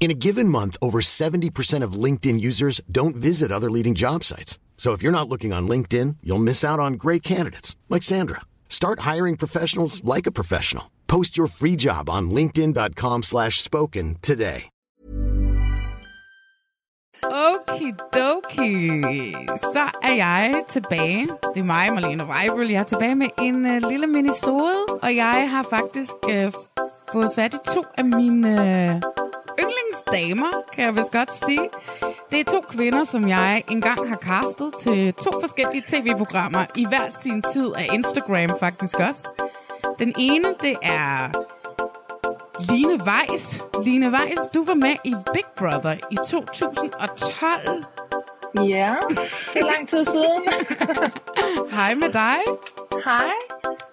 In a given month, over 70% of LinkedIn users don't visit other leading job sites. So if you're not looking on LinkedIn, you'll miss out on great candidates like Sandra. Start hiring professionals like a professional. Post your free job on linkedin.com slash spoken today. Okidoki. Så er jeg tilbage. Det er mig, Marlene Weibel. Jeg er tilbage med en uh, lille minisode, og jeg har faktisk uh, fået fat i to af mine uh, yndlingsdamer, kan jeg vist godt sige. Det er to kvinder, som jeg engang har castet til to forskellige tv-programmer i hver sin tid af Instagram faktisk også. Den ene, det er Line Weiss. Line Weiss, du var med i Big Brother i 2012. Ja, det er lang tid siden. Hej med dig. Hej.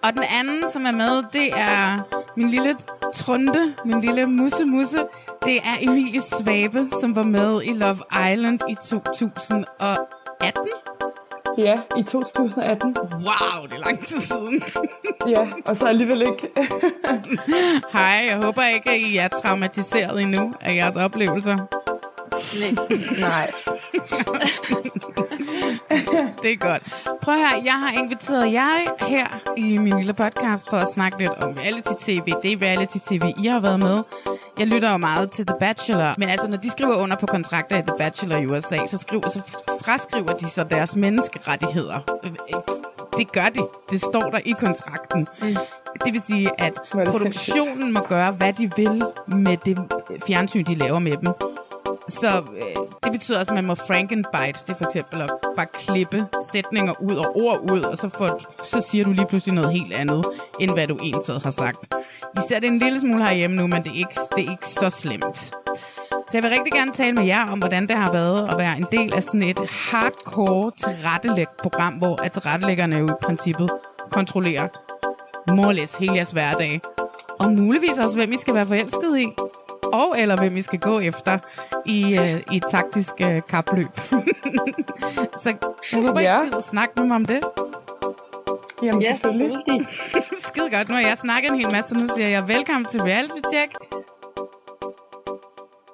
Og den anden, som er med, det er min lille trunde, min lille musse-musse. Det er Emilie Svabe, som var med i Love Island i 2018. Ja, i 2018. Wow, det er lang tid siden. Ja, og så alligevel ikke. Hej, jeg håber ikke, at I er traumatiseret endnu af jeres oplevelser. Nej. Det er godt. Prøv at høre, jeg har inviteret jer her i min lille podcast for at snakke lidt om reality-tv. Det er reality-tv, I har været med. Jeg lytter jo meget til The Bachelor, men altså når de skriver under på kontrakter i The Bachelor i USA, så, skriver, så fraskriver de så deres menneskerettigheder. Det gør de. Det står der i kontrakten. Det vil sige, at det produktionen må gøre, hvad de vil med det fjernsyn, de laver med dem. Så øh, det betyder også, at man må frankenbite. Det er for eksempel at bare klippe sætninger ud og ord ud, og så, får, så siger du lige pludselig noget helt andet, end hvad du egentlig har sagt. Vi ser det en lille smule herhjemme nu, men det er, ikke, det er ikke så slemt. Så jeg vil rigtig gerne tale med jer om, hvordan det har været at være en del af sådan et hardcore tilrettelægt program, hvor at tilrettelæggerne jo i princippet kontrollerer more hele jeres hverdag. Og muligvis også, hvem I skal være forelsket i. Og eller hvem I skal gå efter i, øh, i et taktisk øh, kapløb. så jeg håber, Ja. I gider snakke med mig om det. Jamen Ja, selvfølgelig. Skide godt. Nu har jeg snakket en hel masse, så nu siger jeg velkommen til Reality Check.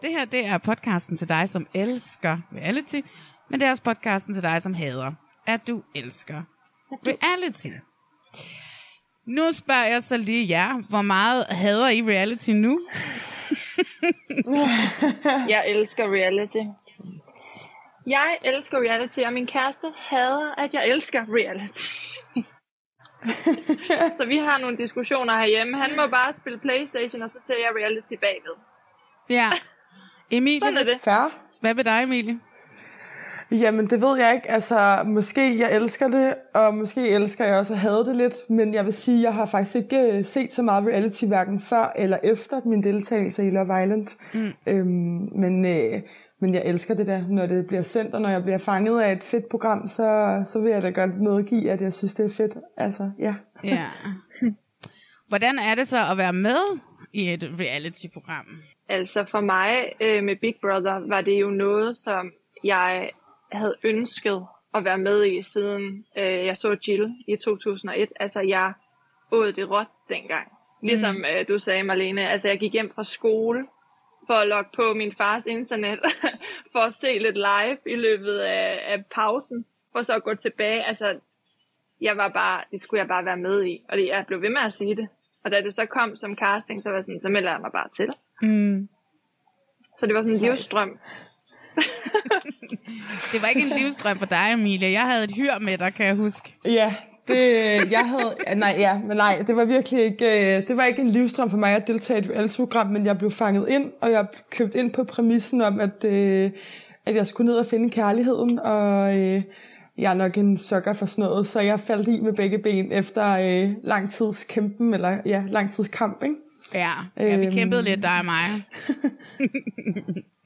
Det her, det er podcasten til dig, som elsker reality, men det er også podcasten til dig, som hader, at du elsker reality. Nu spørger jeg så lige jer, hvor meget hader I reality nu? Jeg elsker reality. Jeg elsker reality, og min kæreste hader, at jeg elsker reality. så vi har nogle diskussioner herhjemme. Han må bare spille Playstation, og så ser jeg reality bagved. Ja. Emilie, Sådan er det. Færre. hvad med dig, Emilie? Jamen, det ved jeg ikke. Altså, måske jeg elsker det, og måske elsker jeg også at have det lidt. Men jeg vil sige, jeg har faktisk ikke øh, set så meget reality, hverken før eller efter min deltagelse i Love Island. Mm. Øhm, men, øh, men jeg elsker det der, når det bliver sendt, og når jeg bliver fanget af et fedt program, så, så vil jeg da godt medgive, at jeg synes, det er fedt. Altså, ja. Ja. Hvordan er det så at være med i et reality-program? Altså for mig øh, med Big Brother var det jo noget, som jeg havde ønsket at være med i, siden øh, jeg så Jill i 2001. Altså jeg åd det råt dengang. Ligesom øh, du sagde, Marlene. Altså jeg gik hjem fra skole for at logge på min fars internet, for at se lidt live i løbet af, af pausen, for så at gå tilbage. Altså jeg var bare, det skulle jeg bare være med i. Og det, jeg blev ved med at sige det. Og da det så kom som casting, så var jeg sådan, så melder jeg mig bare til. Mm. Så det var sådan en livsdrøm. Det var ikke en livsdrøm for dig, Emilie. Jeg havde et hyr med dig, kan jeg huske. Ja, Det, jeg havde, nej, ja, men nej, det var virkelig ikke, øh, det var ikke en livstrøm for mig at deltage i et reality-program, men jeg blev fanget ind, og jeg købte ind på præmissen om, at, øh, at jeg skulle ned og finde kærligheden, og øh, jeg er nok en sukker for sådan noget, så jeg faldt i med begge ben efter øh, lang tids kæmpen, eller ja, lang tids kamp, ikke? Ja, ja vi Øhm. kæmpede lidt, dig og mig.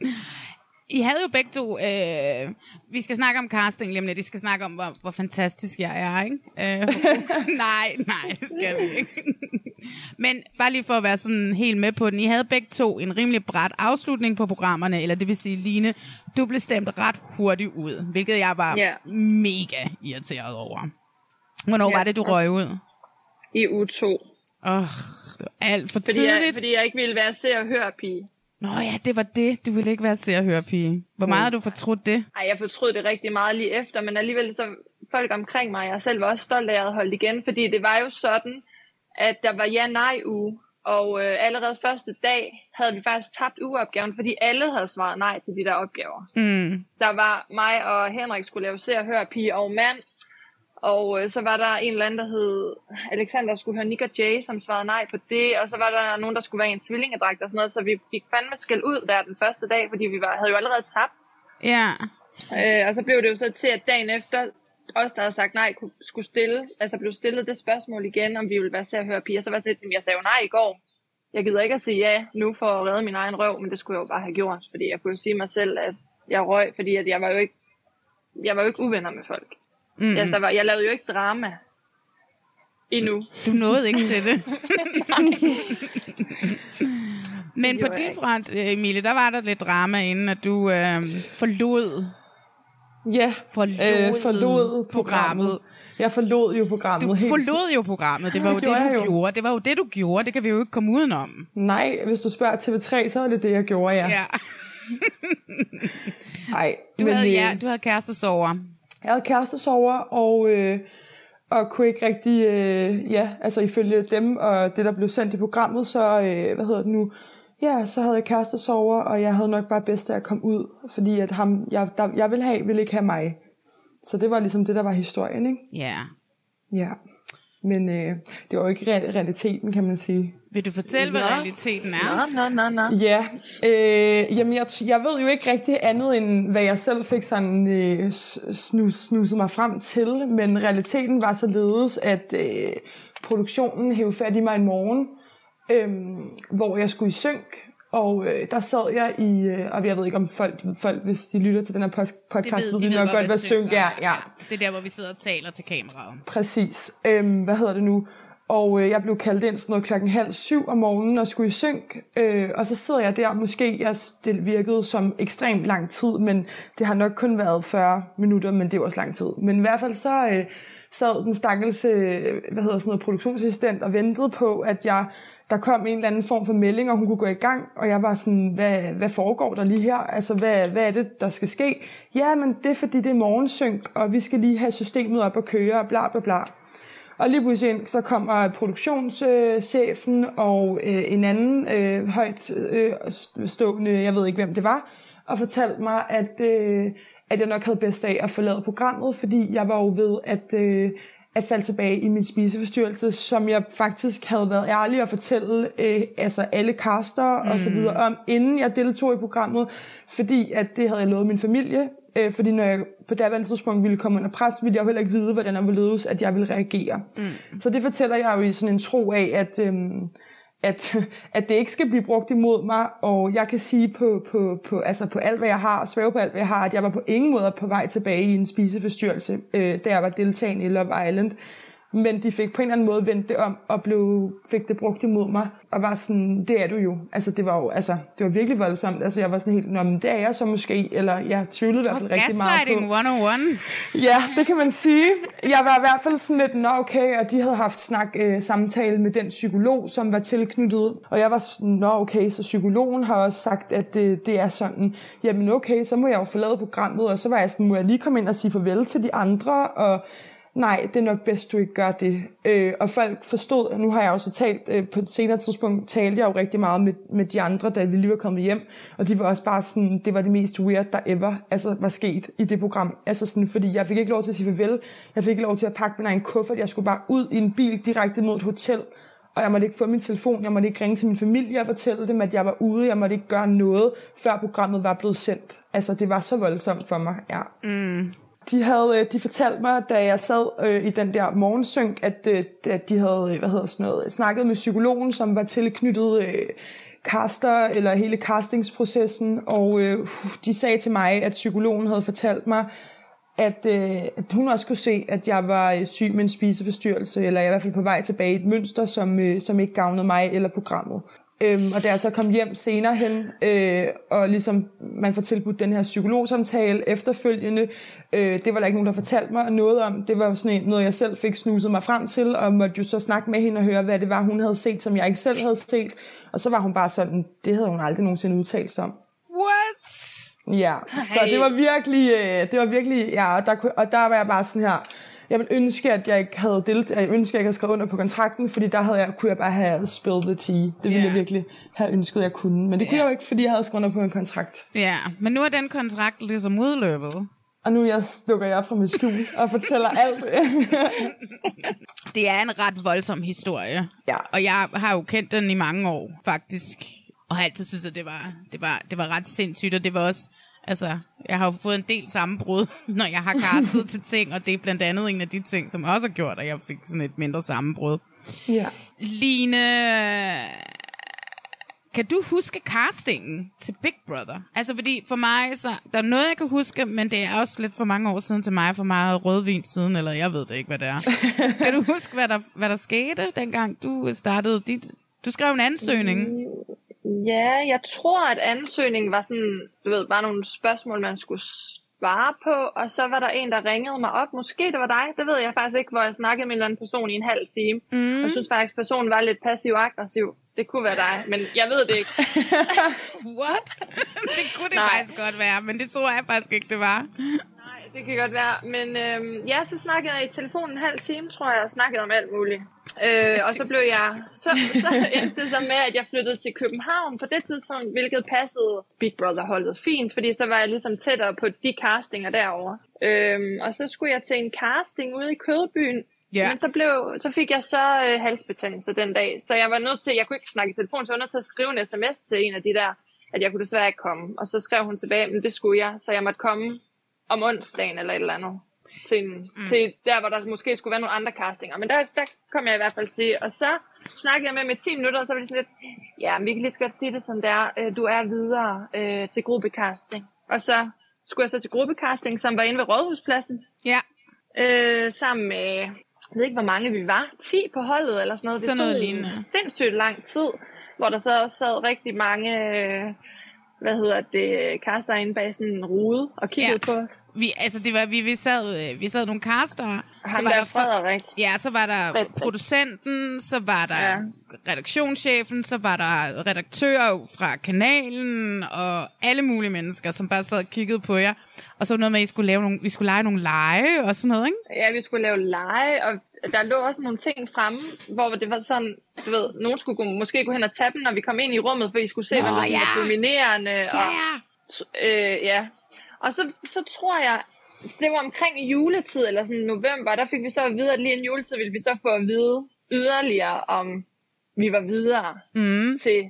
I havde jo begge to, øh, vi skal snakke om casting lige om lidt, I skal snakke om, hvor, hvor fantastisk jeg er, ikke? Øh, nej, nej, skal vi ikke. Men bare lige for at være sådan helt med på den, I havde begge to en rimelig bræt afslutning på programmerne, eller det vil sige, Line, du blev stemt ret hurtigt ud, hvilket jeg var Ja. mega irriteret over. Hvornår Ja. var det, du røg ud? I uge 2. Åh, oh, det var alt for Fordi tidligt. jeg, fordi jeg ikke ville være se og høre pige. Nå ja, det var det. Du ville ikke være se og høre pige. Hvor meget har du fortrudt det? Ej, jeg fortrød det rigtig meget lige efter, men alligevel så folk omkring mig, jeg selv var også stolt af, at jeg havde holdt igen, fordi det var jo sådan, at der var ja-nej uge, og øh, allerede første dag havde vi faktisk tabt ugeopgaven, fordi alle havde svaret nej til de der opgaver. Mm. Der var mig og Henrik skulle lave se og høre pige og mand, og øh, så var der en eller anden, der hed Alexander, der skulle høre Nick og Jay, som svarede nej på det, og så var der nogen, der skulle være en tvillingedragt og sådan noget, så vi fik fandme skæld ud der den første dag, fordi vi var, havde jo allerede tabt. Ja. Øh, og så blev det jo så til, at dagen efter, os der havde sagt nej, kunne, skulle stille, altså blev stillet det spørgsmål igen, om vi ville være se og høre piger. Så var sådan lidt, "Jamen, jeg sagde jo nej i går. Jeg gider ikke at sige ja nu for at redde min egen røv, men det skulle jeg jo bare have gjort, fordi jeg kunne jo sige mig selv, at jeg røg, fordi at jeg var jo ikke, jeg var jo ikke uvenner med folk. Mm. Altså, jeg, var, jeg lavede jo ikke drama endnu. Du nåede ikke til det. Men på gjorde jeg din front, øh, Emilie, der var der lidt drama, inden at du øh, forlod, Ja, forlod, øh, forlod programmet. programmet. Jeg forlod jo programmet Du helt. forlod jo programmet. Det var Det jo det, du jo. gjorde. Det var jo det, du gjorde. Det kan vi jo ikke komme udenom. Nej, hvis du spørger TV3, så er det det, jeg gjorde, ja. Ja. Nej, Du, men, havde, øh, ja, du havde kærestesover. Jeg havde kærestesover, og, øh, og kunne ikke rigtig, øh, ja, altså ifølge dem og det, der blev sendt i programmet, så, øh, hvad hedder det nu, ja, så havde jeg kærestesover, og jeg havde nok bare bedst af at komme ud, fordi at ham, jeg, der, jeg ville have, ville ikke have mig. Så det var ligesom det, der var historien, ikke? Ja. Ja. Men øh, det var jo ikke re- realiteten, kan man sige. Vil du fortælle, hvad realiteten er? Nå, nå, nå, nå. Ja, øh, jamen jeg, jeg ved jo ikke rigtig andet, end hvad jeg selv fik sådan øh, snus, snuset mig frem til, men realiteten var således, at øh, produktionen hævde fat i mig en morgen, øh, hvor jeg skulle i synk, og øh, der sad jeg i, øh, og jeg ved ikke om folk, folk hvis de lytter til den her podcast, ved, de nok godt, hvad synk er. Ja, Det er der, hvor vi sidder og taler til kameraet. Præcis. Øhm, hvad hedder det nu? Og øh, jeg blev kaldt ind sådan noget klokken halv syv om morgenen og skulle i synk. Øh, og så sidder jeg der, måske, jeg, det virkede som ekstremt lang tid, men det har nok kun været 40 minutter, men det er også lang tid. Men i hvert fald så øh, sad den stakkels, øh, hvad hedder sådan noget, produktionsassistent og ventede på, at jeg der kom en eller anden form for melding, og hun kunne gå i gang, og jeg var sådan, hvad, hvad foregår der lige her? Altså, hvad, hvad er det, der skal ske? Ja, men det er fordi, det er morgensynk, og vi skal lige have systemet op at køre, og bla bla bla. Og lige pludselig ind, så kommer produktionschefen og øh, en anden øh, højt øh, stående, jeg ved ikke hvem det var, og fortalte mig, at, øh, at jeg nok havde bedst af at forlade programmet, fordi jeg var jo ved at, øh, at falde tilbage i min spiseforstyrrelse, som jeg faktisk havde været ærlig at fortælle øh, altså alle caster mm. og så videre om, inden jeg deltog i programmet, fordi at det havde jeg lovet min familie, øh, fordi når jeg på daværende tidspunkt ville komme under pres, ville jeg jo heller ikke vide, hvordan jeg ville ledes, at jeg ville reagere. Mm. Så det fortæller jeg jo i sådan en tro af, at, øhm, at, at det ikke skal blive brugt imod mig, og jeg kan sige på, på, på, altså på alt, hvad jeg har, svæve på alt, hvad jeg har, at jeg var på ingen måde på vej tilbage i en spiseforstyrrelse, øh, da jeg var deltagende i Love Island. Men de fik på en eller anden måde vendt det om, og blev, fik det brugt imod mig, og var sådan, det er du jo. Altså, det var jo, altså, det var virkelig voldsomt. Altså, jeg var sådan helt, nå, men det er jeg så måske, eller jeg tvivlede i hvert fald rigtig meget på. Gaslighting 101. Ja, det kan man sige. Jeg var i hvert fald sådan lidt, nå okay, og de havde haft snak øh, samtale med den psykolog, som var tilknyttet. Og jeg var sådan, nå okay, så psykologen har også sagt, at øh, det er sådan, jamen okay, så må jeg jo forlade programmet. Og så var jeg sådan, må jeg lige komme ind og sige farvel til de andre, og nej, det er nok bedst, du ikke gør det. Øh, og folk forstod, og nu har jeg også talt, øh, på et senere tidspunkt talte jeg jo rigtig meget med, med de andre, da vi lige var kommet hjem, og de var også bare sådan, det var det mest weird, der ever altså, var sket i det program. Altså sådan, fordi jeg fik ikke lov til at sige farvel, jeg fik ikke lov til at pakke min egen kuffert, jeg skulle bare ud i en bil direkte mod et hotel, og jeg måtte ikke få min telefon, jeg måtte ikke ringe til min familie og fortælle dem, at jeg var ude, jeg måtte ikke gøre noget, før programmet var blevet sendt. Altså, det var så voldsomt for mig, ja. Mm. De, havde, øh, de fortalte mig, da jeg sad øh, i den der morgensynk, at, øh, at de havde øh, hvad hedder sådan noget, snakket med psykologen, som var tilknyttet øh, caster, eller hele castingsprocessen, og øh, de sagde til mig, at psykologen havde fortalt mig, at, øh, at hun også kunne se, at jeg var øh, syg med en spiseforstyrrelse, eller jeg i hvert fald på vej tilbage i et mønster, som, øh, som ikke gavnede mig eller programmet. Øhm, og da jeg så kom hjem senere hen, øh, og ligesom man får tilbudt den her psykologsamtale efterfølgende, øh, det var der ikke nogen, der fortalte mig noget om. Det var sådan noget, jeg selv fik snuset mig frem til, og måtte jo så snakke med hende og høre, hvad det var, hun havde set, som jeg ikke selv havde set. Og så var hun bare sådan, det havde hun aldrig nogensinde udtalt sig om. What? Ja, så det var virkelig, øh, det var virkelig, ja, og der, og der var jeg bare sådan her, jeg ville ønske, at jeg ikke havde delt, jeg ønske, at jeg havde skrevet under på kontrakten, fordi der havde jeg, kunne jeg bare have spillet the tea. Det ville Ja. jeg virkelig have ønsket, at jeg kunne. Men det kunne jeg jo ikke, fordi jeg havde skrevet under på en kontrakt. Ja, men nu er den kontrakt ligesom udløbet. Og nu jeg slukker jeg fra mit skjul og fortæller alt. Det er en ret voldsom historie. Ja. Og jeg har jo kendt den i mange år, faktisk. Og har altid synes, at det var, det, var, det var ret sindssygt, og det var også... Altså, jeg har jo fået en del sammenbrud, når jeg har castet til ting, og det er blandt andet en af de ting, som også har gjort, at jeg fik sådan et mindre sammenbrud. ja. Line, kan du huske castingen til Big Brother? Altså, fordi for mig, så, der er noget, jeg kan huske, men det er også lidt for mange år siden til mig, for meget rødvin siden, eller jeg ved det ikke, hvad det er. kan du huske, hvad der, hvad der skete, dengang du startede dit... Du skrev en ansøgning. Ja, jeg tror, at ansøgningen var sådan, du ved, bare nogle spørgsmål, man skulle svare på, og så var der en, der ringede mig op. Måske det var dig, det ved jeg faktisk ikke, hvor jeg snakkede med en eller anden person i en halv time. Mm. Jeg synes faktisk, at personen var lidt passiv-aggressiv. Det kunne være dig, men jeg ved det ikke. What? det kunne det Nej. faktisk godt være, men det tror jeg faktisk ikke, det var. Det kan godt være. Men øhm, ja, så snakkede jeg i telefonen en halv time, tror jeg, og snakkede om alt muligt. Øh, og så blev jeg, så, så endte det så med, at jeg flyttede til København på det tidspunkt, hvilket passede Big Brother-holdet fint, fordi så var jeg ligesom tættere på de castinger derovre. Øhm, og så skulle jeg til en casting ude i Kødbyen, Ja. Men så, blev, så fik jeg så øh, halsbetændelse den dag, så jeg var nødt til, jeg kunne ikke snakke i telefon, så jeg var nødt til at skrive en sms til en af de der, at jeg kunne desværre ikke komme. Og så skrev hun tilbage, men det skulle jeg, så jeg måtte komme om onsdagen eller et eller andet. Til, en, mm. til der, hvor der måske skulle være nogle andre castinger. Men der, der kom jeg i hvert fald til. Og så snakkede jeg med med 10 minutter, og så var det sådan lidt, ja, vi kan lige så godt sige det som det er. Øh, Du er videre øh, til gruppecasting. Og så skulle jeg så til gruppecasting, som var inde ved Rådhuspladsen Ja, øh, sammen med, jeg ved ikke, hvor mange vi var, 10 på holdet eller sådan noget. Det Sådan noget tog lignende. sindssygt lang tid, hvor der så også sad rigtig mange, øh, hvad hedder det, kaster inde bag sådan en rude og kiggede Ja. på os. Vi, altså det var, vi, vi, sad, øh, vi sad nogle caster. Ham der Frederik. Ja, så var der Frederik. producenten, så var der Ja. redaktionschefen, så var der redaktører fra kanalen, og alle mulige mennesker, som bare sad og kiggede på jer. Og så var noget med, at I skulle lave nogle, vi skulle lege nogle lege og sådan noget, ikke? Ja, vi skulle lave lege, og der lå også nogle ting fremme, hvor det var sådan, du ved, nogen skulle gå, måske gå hen og tage dem, når vi kom ind i rummet, for I skulle se, Nå, hvem der ja. var dominerende. Ja, Og, øh, ja. Og så, så tror jeg, det var omkring juletid, eller sådan november, der fik vi så at vide, at lige inden juletid ville vi så få at vide yderligere, om vi var videre Mm. til,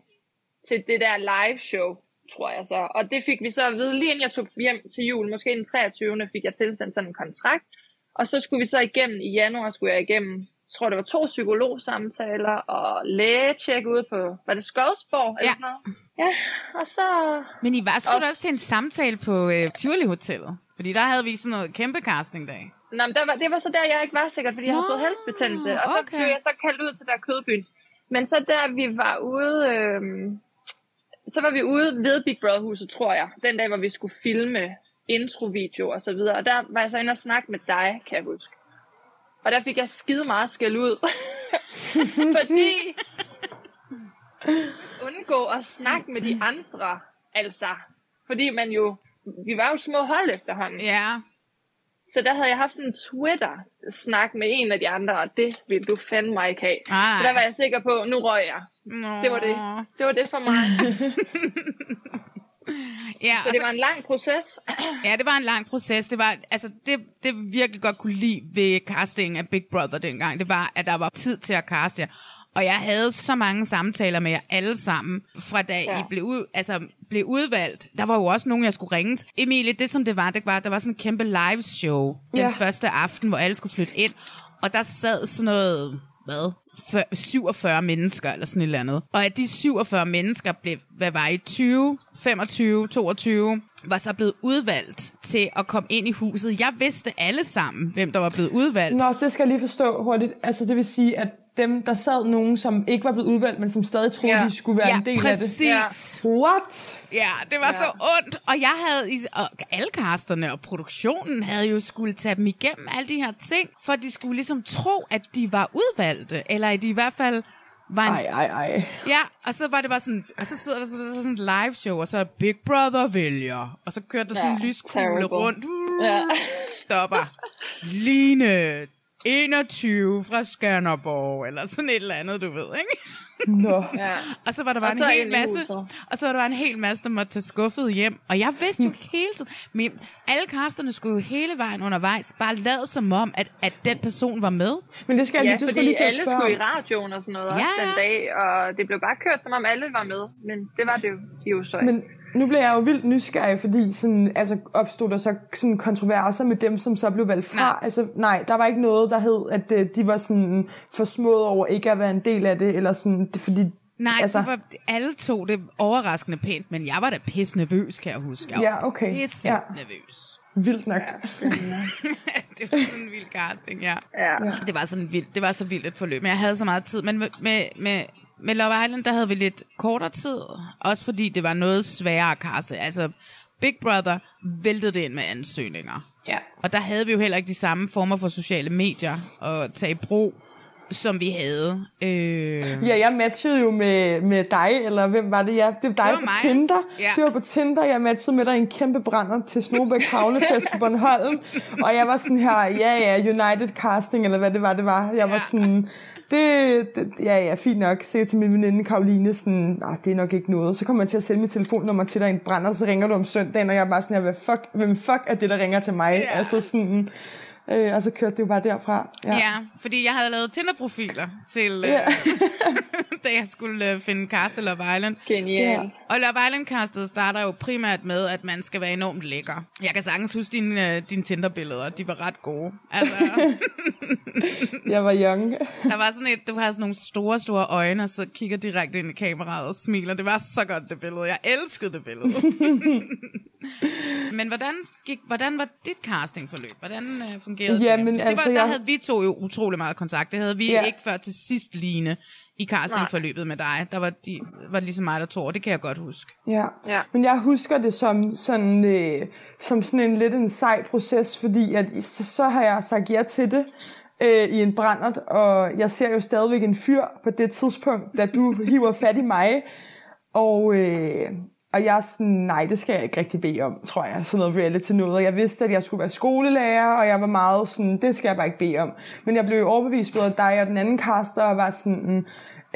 til det der live show, tror jeg så. Og det fik vi så at vide, lige inden jeg tog hjem til jul, måske den 23. fik jeg tilsendt sådan en kontrakt. Og så skulle vi så igennem, i januar skulle jeg igennem, jeg tror det var to psykologsamtaler og lægetjek ude på, var det Skodsborg eller Ja. sådan noget? Ja, og så... Men I var sgu Også- også til en samtale på øh, Tivoli Hotellet. Fordi der havde vi sådan noget kæmpe castingdag. Nå, men der var, det var så der, jeg ikke var sikkert, fordi jeg havde Nå, fået halsbetændelse. Og så okay. blev jeg så kaldt ud til der kødbyen. Men så der vi var ude, øhm, så var vi ude ved Big Brother huset, tror jeg. Den dag, hvor vi skulle filme introvideo og så videre. Og der var jeg så inde og snakke med dig, kan jeg huske. Og der fik jeg skide meget skæld ud. fordi undgå at snakke med de andre, altså. Fordi man jo, vi var jo små hold efterhånden. Ja. Så der havde jeg haft sådan en Twitter-snak med en af de andre, og det ville du fandme mig ikke have. Nej. Så der var jeg sikker på, nu røg jeg. Nå. Det var det. Det var det for mig. Ja, Så det var en lang proces. Ja, det var en lang proces. Det var, altså, det, det virkelig godt kunne lide ved casting af Big Brother dengang, det var, at der var tid til at caste jer. Og jeg havde så mange samtaler med jer alle sammen, fra da ja. I blev, ud, altså, blev udvalgt. Der var jo også nogen, jeg skulle ringe til. Emilie, det som det var, det var, der var sådan en kæmpe live show den Ja. første aften, hvor alle skulle flytte ind. Og der sad sådan noget, hvad? Før- 47 mennesker, eller sådan et eller andet. Og at de 47 mennesker blev, hvad var I, 20, 25, 22, var så blevet udvalgt til at komme ind i huset. Jeg vidste alle sammen, hvem der var blevet udvalgt. Nå, det skal jeg lige forstå hurtigt. Altså, det vil sige, at dem, der sad nogen, som ikke var blevet udvalgt, men som stadig troede, Ja. de skulle være ja, en del præcis. af det. Ja. What? Ja, det var ja. så ondt. Og jeg havde, i- og alle casterne og produktionen havde jo skulle tage dem igennem alle de her ting, for de skulle ligesom tro, at de var udvalgte, eller at de i hvert fald var en Ej, ej, ej. Ja, og så var det bare sådan, og så sidder der sådan, sådan et live show, og så er Big Brother vælger, og så kørte der sådan en Ja, lyskugle terrible. rundt, uh, Ja. stopper. Line, 21 fra Skørnerborg, eller sådan et eller andet, du ved, ikke? Nå. Ja. Og så var der bare en hel masse, huset. og så var der bare en hel masse, der måtte tage skuffet hjem. Og jeg vidste jo hele tiden, men alle casterne skulle jo hele vejen undervejs bare lade som om, at, at den person var med. Men det skal jeg Ja, lige, du fordi lige til at alle spørge. skulle i radioen og sådan noget også Ja, den ja. dag, og det blev bare kørt, som om alle var med. Men det var det jo, jo så ikke. Men nu bliver jeg jo vildt nysgerrig, fordi sådan, altså, opstod der så sådan kontroverser med dem, som så blev valgt fra. Nej. Altså, nej, der var ikke noget, der hed, at øh, de var sådan forsmået over ikke at være en del af det, eller sådan, det, fordi... Nej, altså, det var, alle to det overraskende pænt, men jeg var da pisse nervøs, kan jeg huske. Jeg Ja, okay. Pisse Ja. nervøs. Vildt nok. det var sådan en vild casting, ja. Ja. Det var sådan vildt, det var så vildt et forløb, men jeg havde så meget tid. Men med, med, med, med Love Island, der havde vi lidt kortere tid, også fordi det var noget sværere at kaste. Altså, Big Brother væltede det ind med ansøgninger. Ja. Og der havde vi jo heller ikke de samme former for sociale medier at tage i brug, som vi havde. Øh, Ja, jeg matchede jo med, med dig, eller hvem var det? Ja, det var dig Det var på mig. Tinder. Ja. Det var på Tinder, jeg matchede med dig i en kæmpe brænder til Snobæk Havnefest på Bornholm. Og jeg var sådan her, ja ja, United Casting, eller hvad det var, det var. Jeg var Ja. sådan, det, det, ja ja, fint nok. Se til min veninde Karoline, sådan, nej, det er nok ikke noget. Så kommer jeg til at sende mit telefonnummer til dig en brænder, så ringer du om søndagen, og jeg er bare sådan her, hvad fuck, hvem fuck er det, der ringer til mig? Ja. Altså sådan, øh, og så kørte det jo bare derfra. Ja. ja, fordi jeg havde lavet Tinder-profiler til, øh, Ja. da jeg skulle øh, finde cast i Love Island. Genial. Og Love Island-castet starter jo primært med, at man skal være enormt lækker. Jeg kan sagtens huske dine, øh, dine Tinder-billeder. De var ret gode. Altså, Jeg var young. der var sådan et, du har sådan nogle store, store øjne, og så kigger direkte ind i kameraet og smiler. Det var så godt, det billede. Jeg elskede det billede. Men hvordan, gik, hvordan var dit castingforløb? Hvordan øh, fungerede Jamen, det? det altså, var, der jeg- havde vi to jo utrolig meget kontakt. Det havde vi Ja. ikke før til sidst, Line, i castingforløbet med dig. Der var, de, var det ligesom mig, der tog. Det kan jeg godt huske. Ja. Ja. men jeg husker det som sådan, øh, som sådan en lidt en sej proces, fordi at, så, så har jeg sagt ja til det øh, i en brændert, og jeg ser jo stadigvæk en fyr på det tidspunkt, da du hiver fat i mig, og, øh, og jeg er sådan, nej, det skal jeg ikke rigtig bede om, tror jeg, sådan noget reality noget, og jeg vidste, at jeg skulle være skolelærer, og jeg var meget sådan, det skal jeg bare ikke bede om, men jeg blev jo overbevist både af dig og den anden kaster, og var sådan, mm,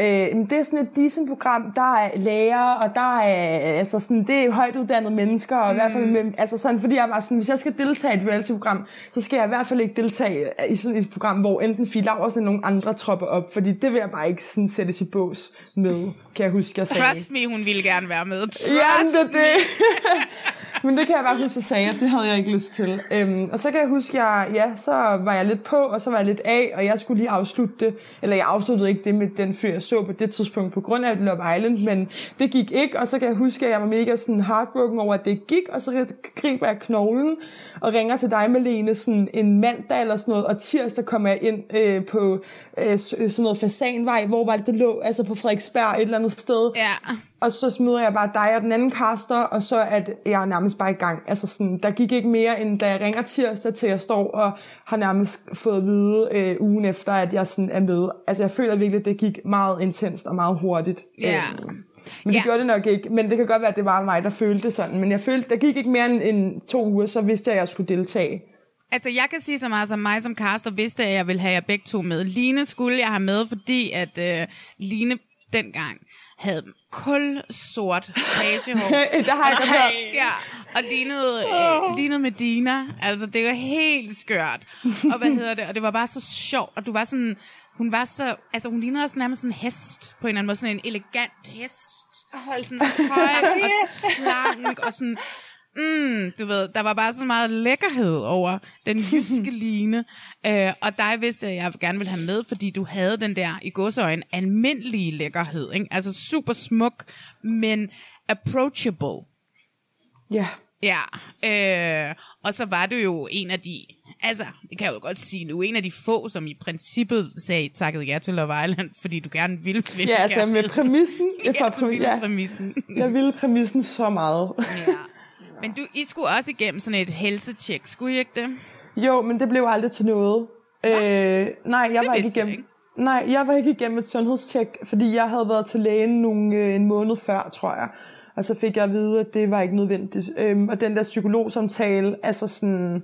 Øh, men det er sådan et decent program, der er lærer, og der er, altså sådan, det er højt uddannede mennesker, og mm. i hvert fald, med, altså sådan, fordi jeg var sådan, hvis jeg skal deltage i et reality-program, så skal jeg i hvert fald ikke deltage i sådan et program, hvor enten Fie Laursen eller nogen andre tropper op, fordi det vil jeg bare ikke sådan sættes i bås med, kan jeg huske, jeg sagde. Trust me, hun ville gerne være med. Trust Ja, det det. Men det kan jeg bare huske, at sagde, at det havde jeg ikke lyst til. Øhm, og så kan jeg huske, at jeg, ja, så var jeg lidt på, og så var jeg lidt af, og jeg skulle lige afslutte det. Eller jeg afsluttede ikke det med den fyr, jeg så på det tidspunkt på grund af Love Island, men det gik ikke. Og så kan jeg huske, at jeg var mega sådan heartbroken over, at det gik, og så griber jeg knoglen og ringer til dig, Malene, sådan en mandag eller sådan noget, og tirsdag kommer jeg ind øh, på øh, sådan noget fasanvej, hvor var det, det lå, altså på Frederiksberg et eller andet sted. Ja. Og så smider jeg bare dig og den anden caster, og så det- jeg er nærmest bare i gang. Altså sådan, der gik ikke mere, end da jeg ringer tirsdag til, jeg står og har nærmest fået at vide øh, ugen efter, at jeg sådan er med. Altså jeg føler virkelig, at det gik meget intenst og meget hurtigt. Ja. Øhm, men det Ja. gjorde det nok ikke. Men det kan godt være, at det var mig, der følte det sådan. Men jeg følte, der gik ikke mere end, end to uger, så vidste jeg, at jeg skulle deltage. Altså, jeg kan sige så meget som mig som caster vidste, at jeg ville have jer begge to med. Line skulle jeg have med, fordi at øh, Line dengang havde kul sort pagehår. det har jeg godt hørt. Ja, og lignede, øh, lignede Medina. Altså, det var helt skørt. Og hvad hedder det? Og det var bare så sjovt. Og du var sådan... Hun var så... Altså, hun lignede også nærmest sådan en hest. På en eller anden måde. Sådan en elegant hest. Og sådan høj og slank. Og sådan... Mm, du ved, der var bare så meget lækkerhed over den jyske line. Øh, og dig vidste jeg, at jeg gerne ville have med, fordi du havde den der, i godsøjne, almindelige lækkerhed. Ikke? Altså super smuk, men approachable. Ja. Ja, øh, og så var du jo en af de, altså, det kan jeg jo godt sige nu, en af de få, som i princippet sagde takket ja til Love Island, fordi du gerne ville finde Ja, altså med præmissen. Jeg, ja, ville ja, præmissen. jeg ville præmissen så meget. ja. Men du, I skulle også igennem sådan et helsetjek, skulle I ikke det? Jo, men det blev aldrig til noget. Øh, nej, jeg var ikke igennem. ikke. Nej, jeg var ikke igennem et sundhedstjek, fordi jeg havde været til lægen nogle, øh, en måned før, tror jeg. Og så fik jeg at vide, at det var ikke nødvendigt. Øhm, og den der psykologsamtale, altså sådan...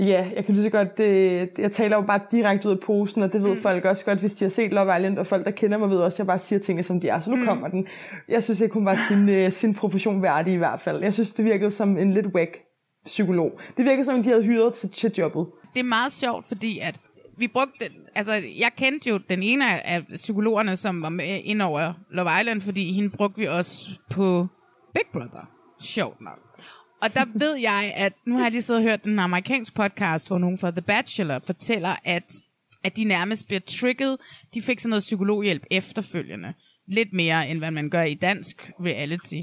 Ja, jeg kan lige så godt... Det, jeg taler jo bare direkte ud af posen, og det ved mm. folk også godt, hvis de har set Love Island, og folk, der kender mig, ved også, at jeg bare siger tingene, som de er. Så nu mm. kommer den. Jeg synes ikke, hun var sin, øh, sin profession værdig i hvert fald. Jeg synes, det virkede som en lidt whack psykolog. Det virkede som, om de havde hyret til, til jobbet. Det er meget sjovt, fordi at vi brugte, altså jeg kendte jo den ene af psykologerne, som var med ind over Love Island, fordi hende brugte vi også på Big Brother. Sjovt nok. Og der ved jeg, at nu har jeg lige siddet og hørt den amerikanske podcast, hvor nogen fra The Bachelor fortæller, at, at de nærmest bliver trigget. De fik sådan noget psykologhjælp efterfølgende. Lidt mere, end hvad man gør i dansk reality.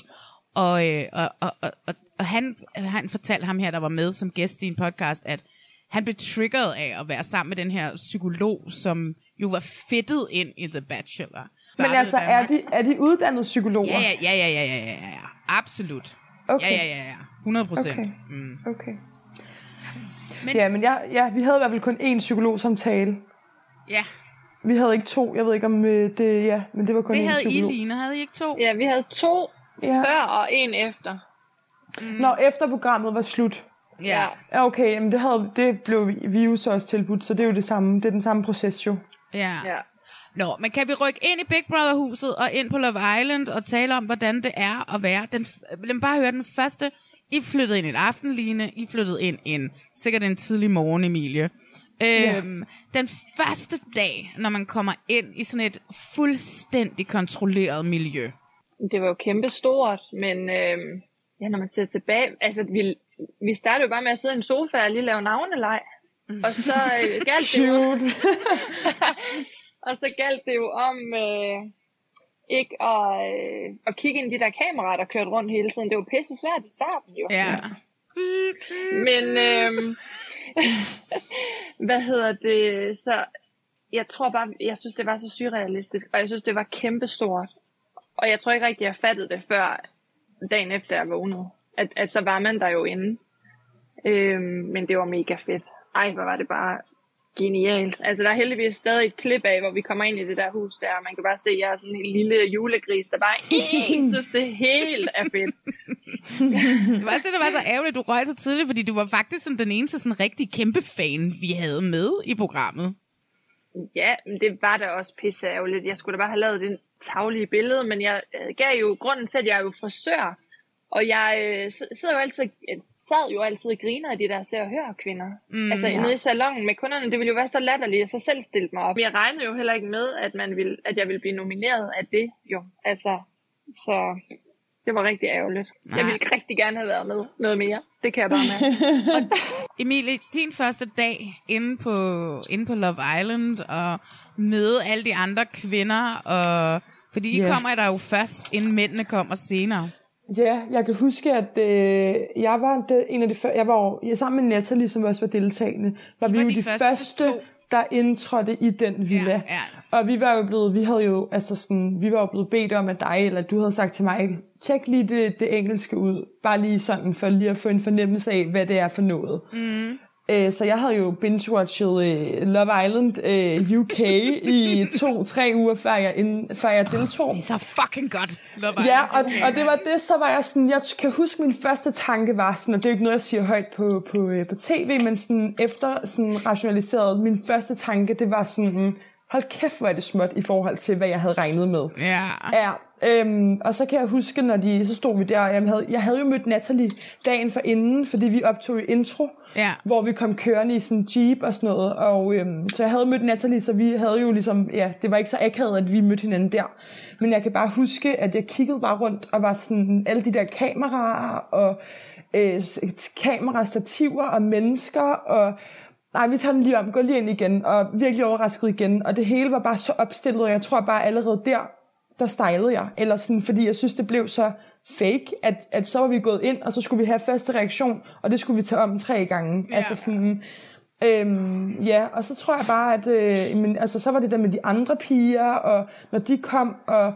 Og, øh, og, og, og, og, han, han fortalte ham her, der var med som gæst i en podcast, at han blev triggeret af at være sammen med den her psykolog, som jo var fedtet ind i The Bachelor. Men altså, er de, er de uddannede psykologer? Ja, ja, ja, ja, ja, ja, ja. Absolut. Okay. Ja, ja, ja, ja. 100 procent. Okay. Mm. okay. Men-. Ja, men jeg, ja, vi havde i hvert fald kun én psykologsamtale. Ja, Vi havde ikke to. Jeg ved ikke om øh, det... Ja, men det var kun det én havde I, psykolog. Line. Havde I ikke to? Ja, vi havde to Ja. før og en efter. Når efter programmet var slut. Ja. Ja, okay, jamen det, havde, det blev vi jo så også tilbudt, så det er jo det samme. Det er den samme proces jo. ja. Ja. Nå, men kan vi rykke ind i Big Brother-huset og ind på Love Island og tale om, hvordan det er at være? Den, lad mig bare høre den første. I flyttede ind en aftenline. I flyttede ind en, sikkert en tidlig morgen, Emilie. Øhm, Den første dag, når man kommer ind i sådan et fuldstændig kontrolleret miljø. Det var jo kæmpe stort, men øhm, ja, når man ser tilbage, altså vi, vi startede jo bare med at sidde i en sofa og lige lave navneleg. Og så øh, galt det jo. og så galt det jo om øh, ikke at, øh, at kigge ind i de der kameraer, der kørte rundt hele tiden. Det var pisse svært i starten jo. Ja. Men øhm, hvad hedder det? Så jeg tror bare, jeg synes, det var så surrealistisk, og jeg synes, det var kæmpestort. Og jeg tror ikke rigtig, jeg fattede det før dagen efter jeg vågnede. At, at så var man der jo inde. Øhm, men det var mega fedt. Ej, hvor var det bare genialt. Altså, der er heldigvis stadig et klip af, hvor vi kommer ind i det der hus der, og man kan bare se, at jeg er sådan en lille julegris, der bare synes, det helt er fedt. Det var også det, der var så ærgerligt, at du røg så tidligt, fordi du var faktisk sådan den eneste sådan rigtig kæmpe fan, vi havde med i programmet. Ja, men det var da også pisse ærgerligt. Jeg skulle da bare have lavet det taglige billede, men jeg gav jo grunden til, at jeg er jo frisør. Og jeg øh, sidder jo altid, øh, sad jo altid og griner af de der ser og hører kvinder. Mm, altså ja. nede i salongen med kunderne, det ville jo være så latterligt, at så selv stille mig op. Jeg regnede jo heller ikke med, at, man ville, at jeg ville blive nomineret af det jo. Altså, så det var rigtig ærgerligt. Nej. Jeg ville rigtig gerne have været med noget mere. Det kan jeg bare mærke. Emilie, din første dag inde på, inde på Love Island og møde alle de andre kvinder, og, fordi I Ja. kommer der jo først, inden mændene kommer senere. Ja, jeg kan huske, at øh, jeg var en af de før, jeg var ja, sammen med Natalie, som også var deltagende, var vi var jo de de første første, to. der indtrådte i den villa. Ja, ja. Og vi var jo blevet, vi havde jo, altså sådan, vi var jo blevet bedt om af dig, eller du havde sagt til mig, tjek lige det, det engelske ud, bare lige sådan, for lige at få en fornemmelse af, hvad det er for noget. Mm. Øh, så jeg havde jo binge-watchet øh, Love Island øh, UK i to-tre uger, før jeg, ind, før jeg deltog. Det er så fucking godt. Love Ja, Island. og, og det var det, så var jeg sådan, jeg kan huske, min første tanke var sådan, og det er jo ikke noget, jeg siger højt på, på, øh, på tv, men sådan, efter sådan rationaliseret, min første tanke, det var sådan, hold kæft, hvor er det småt i forhold til, hvad jeg havde regnet med. Ja. Ja, øhm, og så kan jeg huske, når de, så stod vi der, og jeg havde, jeg havde jo mødt Natalie dagen for inden, fordi vi optog intro, Ja. hvor vi kom kørende i sådan en jeep og sådan noget, og øhm, så jeg havde mødt Natalie, så vi havde jo ligesom, ja, det var ikke så akavet, at vi mødte hinanden der, men jeg kan bare huske, at jeg kiggede bare rundt, og var sådan, alle de der kameraer, og øh, kamerastativer, og mennesker, og Nej, vi tager den lige om, gå lige ind igen, og virkelig overrasket igen, og det hele var bare så opstillet, og jeg tror bare allerede der, der stejlede jeg, eller sådan, fordi jeg synes, det blev så fake, at, at så var vi gået ind, og så skulle vi have første reaktion, og det skulle vi tage om tre gange. Ja. Altså sådan, øhm, ja, og så tror jeg bare, at øh, men, altså, så var det der med de andre piger, og når de kom, og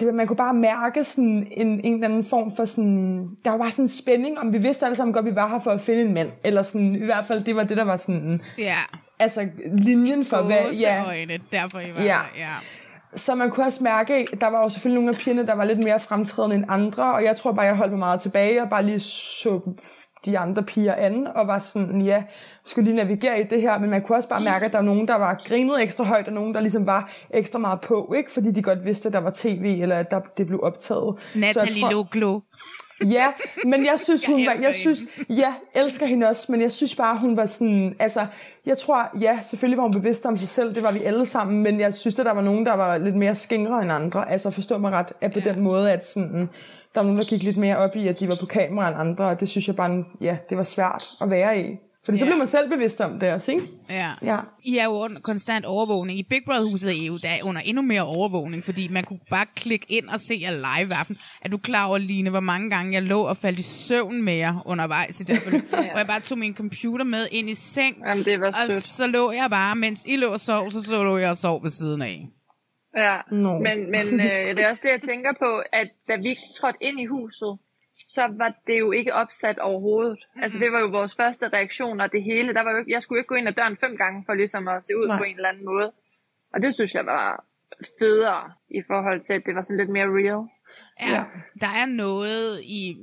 det, man kunne bare mærke sådan en, en eller anden form for sådan, der var bare sådan en spænding, om vi vidste alle sammen godt, vi var her for at finde en mand, eller sådan, i hvert fald, det var det, der var sådan, Ja. altså linjen for, hvad, ja, Gåseøjne, derfor I var Ja. der, ja. Så man kunne også mærke, der var jo selvfølgelig nogle af pigerne, der var lidt mere fremtrædende end andre, og jeg tror bare, jeg holdt mig meget tilbage og bare lige så de andre piger an, og var sådan, ja, skulle lige navigere i det her, men man kunne også bare mærke, at der var nogen, der var grinet ekstra højt, og nogen, der ligesom var ekstra meget på, ikke? fordi de godt vidste, at der var tv, eller at der, det blev optaget. Jeg Natalie tror- Loglo. Ja, men jeg synes, hun var, elsker jeg synes, ja, elsker hende også, men jeg synes bare, hun var sådan, altså, jeg tror, ja, selvfølgelig var hun bevidst om sig selv, det var vi alle sammen, men jeg synes, at der var nogen, der var lidt mere skingre end andre, altså forstå mig ret, at på den måde, at sådan, der var nogen, der gik lidt mere op i, at de var på kamera end andre, og det synes jeg bare, ja, det var svært at være i. Fordi så Ja. blev man selv bevidst om det også, ikke? Ja. Ja. I er jo under konstant overvågning. I Big Brother-huset er I jo der under endnu mere overvågning, fordi man kunne bare klikke ind og se jer live hver aften. Er du klar over, Line, hvor mange gange jeg lå og faldt i søvn med jer undervejs i det her forløb? Hvor jeg bare tog min computer med ind i seng, Jamen, det var og sødt. så lå jeg bare, mens I lå og sov, så, så lå jeg og sov ved siden af. Ja, Nå. men, men øh, det er også det, jeg tænker på, at da vi trådte ind i huset, så var det jo ikke opsat overhovedet. Mm-hmm. Altså det var jo vores første reaktion, og det hele, der var jo, ikke- jeg skulle ikke gå ind ad døren fem gange, for ligesom at se ud Nej. På en eller anden måde. Og det synes jeg var federe i forhold til, at det var sådan lidt mere real. Ja, ja. Der er noget i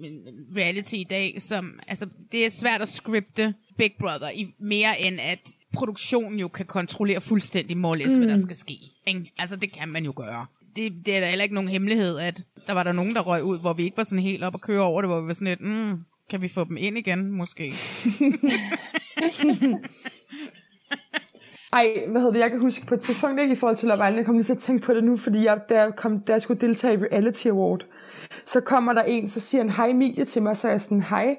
reality i dag, som, altså, det er svært at scripte Big Brother, i, mere end at produktionen jo kan kontrollere fuldstændig måles, mm. hvad der skal ske. Ikke? Altså, det kan man jo gøre. Det, det er da heller ikke nogen hemmelighed, at der var der nogen, der røg ud, hvor vi ikke var sådan helt op at køre over det, hvor vi var sådan lidt, mm, kan vi få dem ind igen, måske? Ej, hvad hedder det, jeg kan huske på et tidspunkt, ikke i forhold til Love Island, jeg kom lige til at tænke på det nu, fordi jeg, da, jeg kom, da jeg skulle deltage i Reality Award, så kommer der en, så siger han, hej Emilie til mig, så er jeg sådan, hej,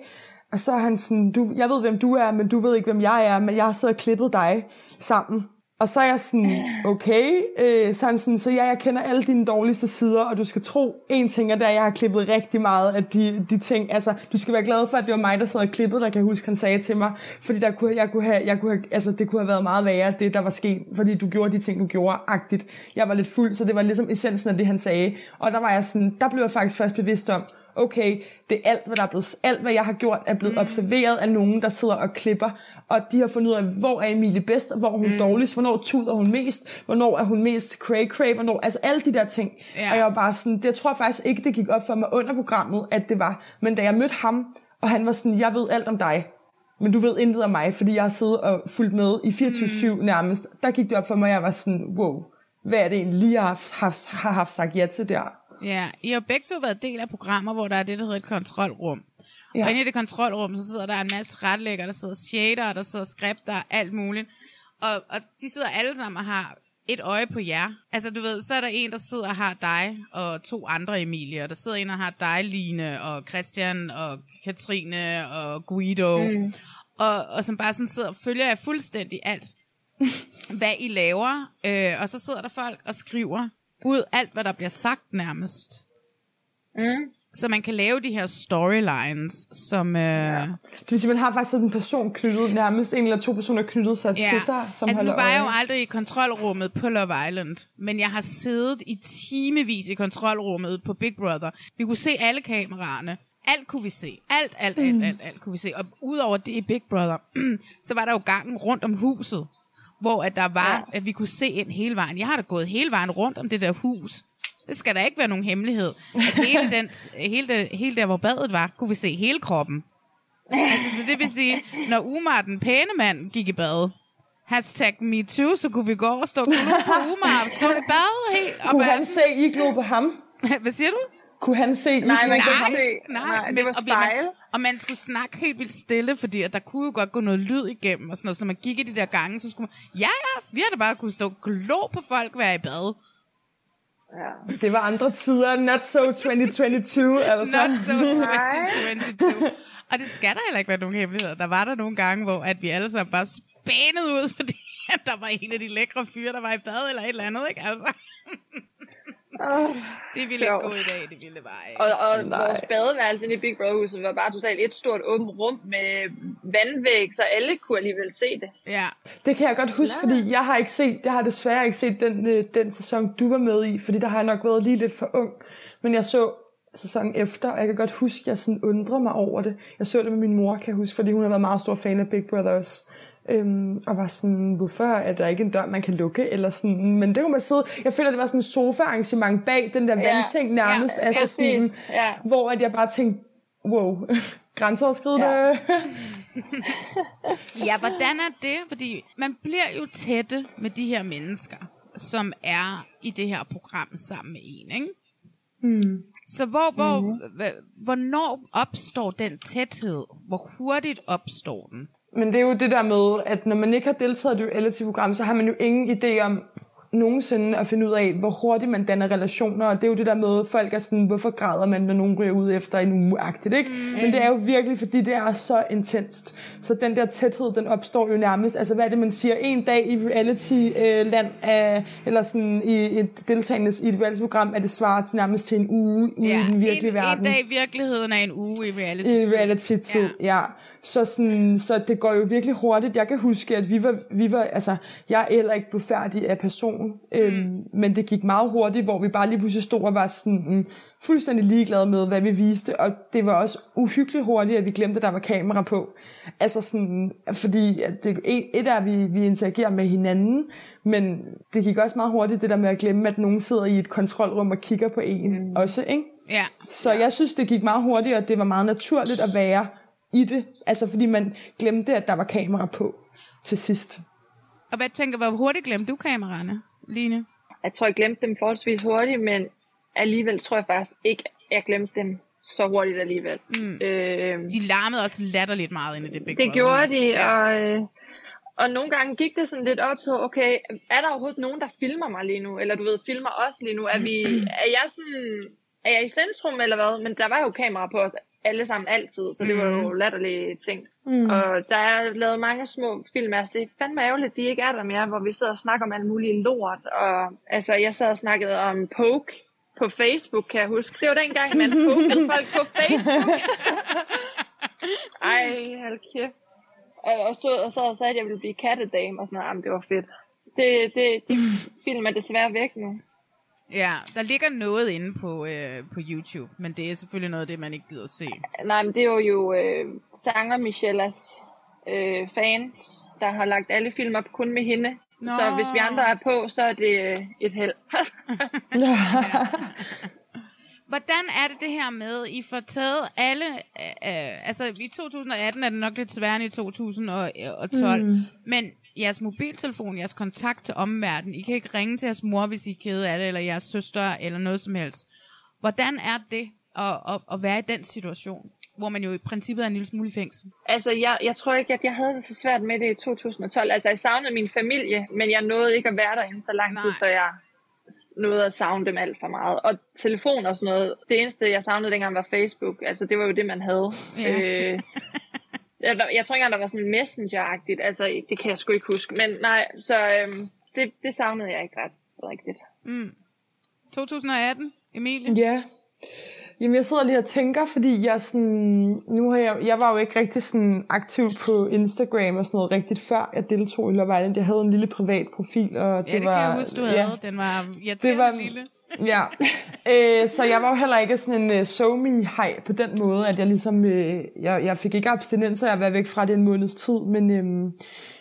og så er han sådan, du, jeg ved, hvem du er, men du ved ikke, hvem jeg er, men jeg har siddet og klippet dig sammen. Og så er jeg sådan, okay, øh, så han sådan, så ja, jeg kender alle dine dårligste sider, og du skal tro, en ting er, er, at jeg har klippet rigtig meget af de, de ting, altså, du skal være glad for, at det var mig, der sad og klippede, der kan huske, han sagde til mig, fordi der kunne, jeg kunne have, jeg kunne have, altså, det kunne have været meget værre, det der var sket, fordi du gjorde de ting, du gjorde, agtigt. Jeg var lidt fuld, så det var ligesom essensen af det, han sagde, og der var jeg sådan, der blev jeg faktisk først bevidst om, okay, det er alt, hvad der er blevet, alt, hvad jeg har gjort, er blevet mm. observeret af nogen, der sidder og klipper, og de har fundet ud af, hvor er Emilie bedst, og hvor er hun mm. dårligst, hvornår tuder hun mest, hvornår er hun mest cray-cray, hvornår, altså alle de der ting. Ja. Og jeg var bare sådan, det jeg tror faktisk ikke, det gik op for mig under programmet, at det var, men da jeg mødte ham, og han var sådan, jeg ved alt om dig, men du ved intet om mig, fordi jeg har siddet og fulgt med i 24-7 mm. nærmest, der gik det op for mig, og jeg var sådan, wow, hvad er det egentlig, jeg har haft, haft, har haft sagt ja til der? Ja, I har begge to været del af programmer, hvor der er det, der hedder et kontrolrum. Ja. Og inde i det kontrolrum, så sidder der en masse retlægger, der sidder shader, der sidder skripter, alt muligt. Og, og de sidder alle sammen og har et øje på jer. Altså du ved, så er der en, der sidder og har dig, og to andre Emilie. Der sidder en, og har dig, Line, og Christian, og Katrine, og Guido. Mm. Og, og som bare sådan sidder og følger jer fuldstændig alt, hvad I laver. Øh, og så sidder der folk og skriver ud alt, hvad der bliver sagt nærmest. Mm. Så man kan lave de her storylines, som... Øh, ja. Det vil sige, man har faktisk sådan en person knyttet, nærmest en eller to personer knyttet sig ja. til sig, som altså nu var jeg jo aldrig i kontrolrummet på Love Island, men jeg har siddet i timevis i kontrolrummet på Big Brother. Vi kunne se alle kameraerne. alt kunne vi se. Alt, alt, alt, alt, alt kunne vi se. Og udover det i Big Brother, så var der jo gangen rundt om huset, hvor at der var, ja. at vi kunne se ind hele vejen. Jeg har da gået hele vejen rundt om det der hus. Det skal der ikke være nogen hemmelighed. At hele, den, hele, det, hele der, hvor badet var, kunne vi se hele kroppen. Altså, så det vil sige, når Umar, den pæne mand, gik i bad, hashtag me too, så kunne vi gå og stå og på Umar og stå i bad helt. Og Kunne være han se I glo på ham? Hvad siger du? Kunne han se I Nej, man på kan ham? ikke se. Nej, det men- var og spejl. Og man skulle snakke helt vildt stille, fordi at der kunne jo godt gå noget lyd igennem og sådan noget. Så når man gik i de der gange, så skulle man... Ja, ja, vi har da bare kunne stå glo på folk være i bad. Det var andre tider. Not so 2022, altså. Not so 2022. Og det skal der heller ikke være nogen hemmeligheder. Der var der nogle gange, hvor at vi alle sammen bare spænede ud, fordi at der var en af de lækre fyre, der var i bad eller et eller andet, ikke? Altså. Det ville ikke sjovt. gå i dag, det ville bare ikke. Og, og vores badeværelse i Big Brother-huset var bare totalt et stort åbent rum med vandvæg, så alle kunne alligevel se det. Ja. Det kan jeg godt huske, fordi jeg har ikke set, jeg har desværre ikke set den, øh, den sæson, du var med i, fordi der har jeg nok været lige lidt for ung. Men jeg så sæsonen efter, og jeg kan godt huske, at jeg sådan undrede mig over det. Jeg så det med min mor, kan jeg huske, fordi hun har været meget stor fan af Big Brother også. Øhm, og var sådan, hvorfor er der ikke en dør, man kan lukke? Eller sådan, men det kunne man sidde... Jeg føler, det var sådan en sofa-arrangement bag den der Ja. vandting nærmest. Ja, altså sådan, præcis. Ja. Hvor at jeg bare tænkte, wow, grænseoverskridende. Ja. Ja, hvordan er det? Fordi man bliver jo tætte med de her mennesker, som er i det her program sammen med en, ikke? Mm. Så hvor, hvor, mm. hvornår opstår den tæthed? Hvor hurtigt opstår den? Men det er jo det der med, at når man ikke har deltaget i et reality-program, så har man jo ingen idé om nogensinde at finde ud af, hvor hurtigt man danner relationer. Og det er jo det der med, at folk er sådan, hvorfor græder man, når nogen ryger ud efter en uge -agtigt, ikke? Mm. Men det er jo virkelig, fordi det er så intenst. Så den der tæthed, den opstår jo nærmest. Altså, hvad er det, man siger? En dag i reality-land, øh, eller sådan i et deltagende i et reality-program, er det svaret til nærmest til en uge ude i den virkelige en, verden En dag i virkeligheden er en uge i reality. i reality-tid, ja. ja. Så, sådan, så det går jo virkelig hurtigt. Jeg kan huske, at vi var, vi var altså, jeg er heller ikke færdig af person, øhm, men det gik meget hurtigt, hvor vi bare lige pludselig stod og var sådan, mm, fuldstændig ligeglade med, hvad vi viste, og det var også uhyggeligt hurtigt, at vi glemte, at der var kamera på. Altså sådan, fordi at det, et er, at vi, vi interagerer med hinanden, men det gik også meget hurtigt, det der med at glemme, at nogen sidder i et kontrolrum og kigger på en mm. også, ikke? Ja. Så jeg synes, det gik meget hurtigt, og det var meget naturligt at være i det. Altså, fordi man glemte, at der var kamera på til sidst. Og hvad tænker, hvor hurtigt glemte du kameraerne, Line? Jeg tror, jeg glemte dem forholdsvis hurtigt, men alligevel tror jeg faktisk ikke, jeg glemte dem så hurtigt alligevel. Mm. Øh, De larmede også latterligt meget ind i det Big det gjorde de, Ja. og, øh, og nogle gange gik det sådan lidt op på, okay, er der overhovedet nogen, der filmer mig lige nu? Eller du ved, filmer os lige nu? Er, vi, er jeg sådan, er jeg i centrum eller hvad? Men der var jo kamera på os alle sammen altid, så det var jo latterlige ting. Mm. Og der er lavet mange små film, altså det er fandme ærgerligt, at de ikke er der mere, hvor vi sidder og snakker om alt muligt lort. Og altså, jeg sad og snakkede om Poke på Facebook, kan jeg huske. Det var dengang, man pokede folk på Facebook. Ej, hold kæft. Og jeg stod og sad og sagde, at jeg ville blive kattedame og sådan noget. Jamen, det var fedt. Det, det, de film er desværre væk nu. Ja, der ligger noget inde på, øh, på YouTube, men det er selvfølgelig noget af det, man ikke gider at se. Nej, men det er jo øh, sanger Michellas øh, fans, der har lagt alle film op kun med hende. Nå. Så hvis vi andre er på, så er det øh, et held. Hvordan er det det her med, I får taget alle, øh, altså i 2018 er det nok lidt sværere end i 2012, mm. men jeres mobiltelefon, jeres kontakt til omverdenen, I kan ikke ringe til jeres mor, hvis I er kede af det, eller jeres søster, eller noget som helst. Hvordan er det at, at, at være i den situation, hvor man jo i princippet er en lille smule i fængsel? Altså, jeg, jeg tror ikke, at jeg havde det så svært med det i 2012. Altså, jeg savnede min familie, men jeg nåede ikke at være derinde så lang tid, så jeg nåede at savne dem alt for meget. Og telefon og sådan noget, det eneste, jeg savnede dengang, var Facebook. Altså, det var jo det, man havde. Ja. Øh, jeg, tror ikke engang, der var sådan messenger-agtigt. Altså, det kan jeg sgu ikke huske. Men nej, så øhm, det, det savnede jeg ikke ret rigtigt. 2018, Emilie? Ja. Jamen, jeg sidder lige og tænker, fordi jeg sådan, nu har jeg, jeg var jo ikke rigtig sådan aktiv på Instagram og sådan noget rigtigt før jeg deltog i Love Island. Jeg havde en lille privat profil, og det Ja, det var... kan jeg huske, du havde. Ja, Den var det var, lille. Ja, øh, så jeg var jo heller ikke sådan en uh, so me hej på den måde, at jeg ligesom, øh, jeg, jeg fik ikke abstinenser af at være væk fra det en måneds tid, men, øh,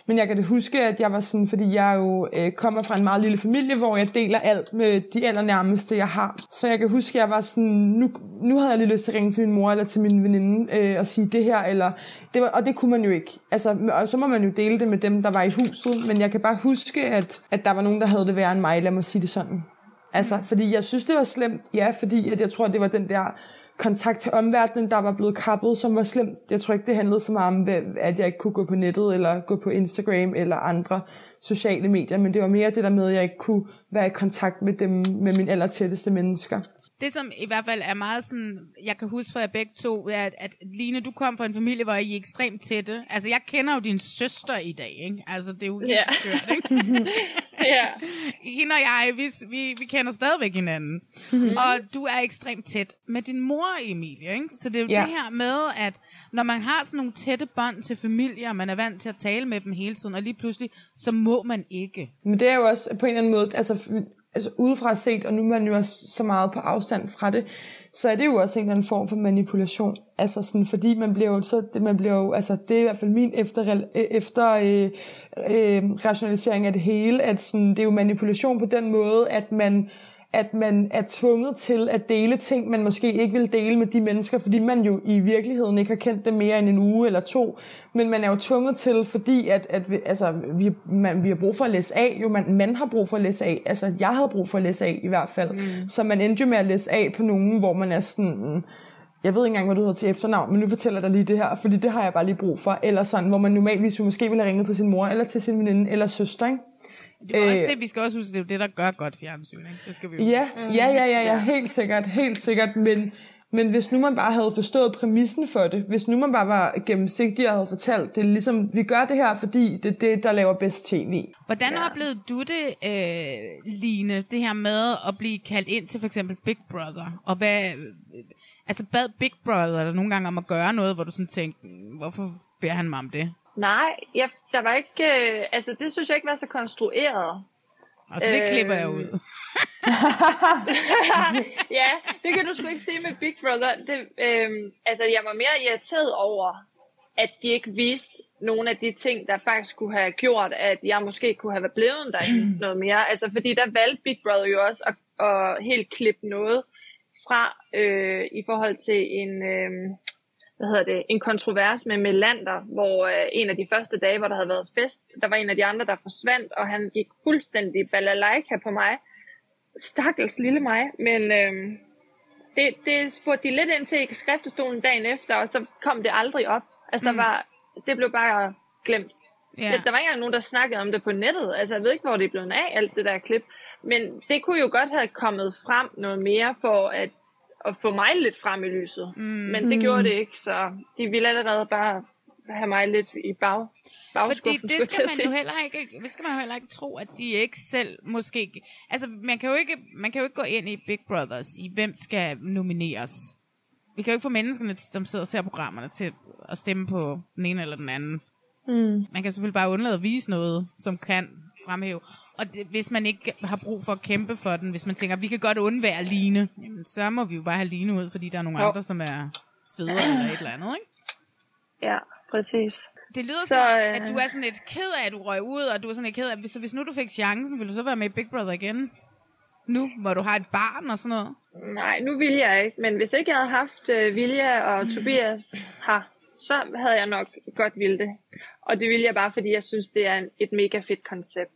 men jeg kan det huske, at jeg var sådan, fordi jeg jo øh, kommer fra en meget lille familie, hvor jeg deler alt med de allernærmeste, jeg har. Så jeg kan huske, at jeg var sådan, nu, nu havde jeg lige lyst til at ringe til min mor eller til min veninde øh, og sige det her, eller, det var, og det kunne man jo ikke. Altså, og så må man jo dele det med dem, der var i huset, men jeg kan bare huske, at, at der var nogen, der havde det værre end mig, lad mig sige det sådan. Altså, fordi jeg synes, det var slemt, ja, fordi at jeg tror, det var den der kontakt til omverdenen, der var blevet kappet, som var slemt. Jeg tror ikke, det handlede så meget om, at jeg ikke kunne gå på nettet, eller gå på Instagram, eller andre sociale medier, men det var mere det der med, at jeg ikke kunne være i kontakt med dem, med mine allertætteste mennesker. Det, som i hvert fald er meget sådan, jeg kan huske for jer begge to, er, at, at Line, du kom fra en familie, hvor I er ekstremt tætte. Altså, jeg kender jo din søster i dag, ikke? Altså, det er jo helt yeah. skørt, ikke? ja. Hende og jeg, vi, vi, vi kender stadigvæk hinanden. Mm-hmm. Og du er ekstremt tæt med din mor, Emilie, ikke? Så det er jo ja. det her med, at når man har sådan nogle tætte bånd til familier, og man er vant til at tale med dem hele tiden, og lige pludselig, så må man ikke. Men det er jo også på en eller anden måde, altså altså udefra set, og nu er man jo også så meget på afstand fra det, så er det jo også en eller anden form for manipulation. Altså sådan, fordi man bliver jo, så, det, man bliver jo, altså det er i hvert fald min efter, efter øh, øh, rationalisering af det hele, at sådan, det er jo manipulation på den måde, at man at man er tvunget til at dele ting, man måske ikke vil dele med de mennesker, fordi man jo i virkeligheden ikke har kendt dem mere end en uge eller to. Men man er jo tvunget til, fordi at, at vi, altså, vi, man, vi har brug for at læse af. Jo, man, man har brug for at læse af. Altså, jeg havde brug for at læse af i hvert fald. Mm. Så man endte jo med at læse af på nogen, hvor man er sådan jeg ved ikke engang, hvad du hedder til efternavn, men nu fortæller jeg dig lige det her, fordi det har jeg bare lige brug for. Eller sådan, hvor man normalvis måske ville have ringet til sin mor, eller til sin veninde, eller søster, ikke? Det er også øh, det, vi skal også huske, det er det, der gør godt fjernsyn, ikke? Det skal vi jo. Ja, ja, ja, ja, ja, helt sikkert, helt sikkert, men, men hvis nu man bare havde forstået præmissen for det, hvis nu man bare var gennemsigtig og havde fortalt, det er ligesom, vi gør det her, fordi det er det, der laver bedst tv. Hvordan ja. oplevede du det, øh, Line, det her med at blive kaldt ind til for eksempel Big Brother? Og hvad, altså bad Big Brother der nogle gange om at gøre noget, hvor du sådan tænkte, hvorfor beder han mig om det? Nej, jeg, der var ikke, øh, altså det synes jeg ikke var så konstrueret. Og så det øh, klipper jeg ud. ja, det kan du sgu ikke sige med Big Brother. Det, øh, altså jeg var mere irriteret over, at de ikke viste nogle af de ting, der faktisk kunne have gjort, at jeg måske kunne have blevet der noget mere. Altså fordi der valgte Big Brother jo også at, at helt klippe noget fra øh, i forhold til en, øh, hvad hedder det, en kontrovers med Melander, hvor øh, en af de første dage, hvor der havde været fest, der var en af de andre, der forsvandt, og han gik fuldstændig balalaika på mig. Stakkels lille mig, men øh, det, det spurgte de lidt ind til i skriftestolen dagen efter, og så kom det aldrig op. Altså, mm. der var, det blev bare glemt. Yeah. Der, der var ikke engang nogen, der snakkede om det på nettet. Altså, jeg ved ikke, hvor det er blevet af, alt det der klip. Men det kunne jo godt have kommet frem noget mere for at, at få mig lidt frem i lyset. Mm. Men det gjorde det ikke, så de ville allerede bare have mig lidt i bag, bagskuffen. Fordi det skal man jo heller ikke, det skal man jo heller ikke tro, at de ikke selv måske... Altså, man kan jo ikke, man kan jo ikke gå ind i Big Brother og sige, hvem skal nomineres. Vi kan jo ikke få menneskerne, som sidder og ser programmerne, til at stemme på den ene eller den anden. Mm. Man kan selvfølgelig bare undlade at vise noget, som kan fremhæve. Og det, hvis man ikke har brug for at kæmpe for den, hvis man tænker, vi kan godt undvære Line, jamen, så må vi jo bare have Line ud, fordi der er nogle jo. andre, som er federe eller et eller andet, ikke? Ja, præcis. Det lyder så, som, at du er sådan lidt ked af, at du røg ud, og du er sådan lidt ked af, hvis, hvis nu du fik chancen, ville du så være med i Big Brother igen? Nu, hvor du har et barn og sådan noget? Nej, nu vil jeg ikke. Men hvis ikke jeg havde haft uh, Vilja og Tobias her, så havde jeg nok godt ville det. Og det vil jeg bare, fordi jeg synes, det er et mega fedt koncept.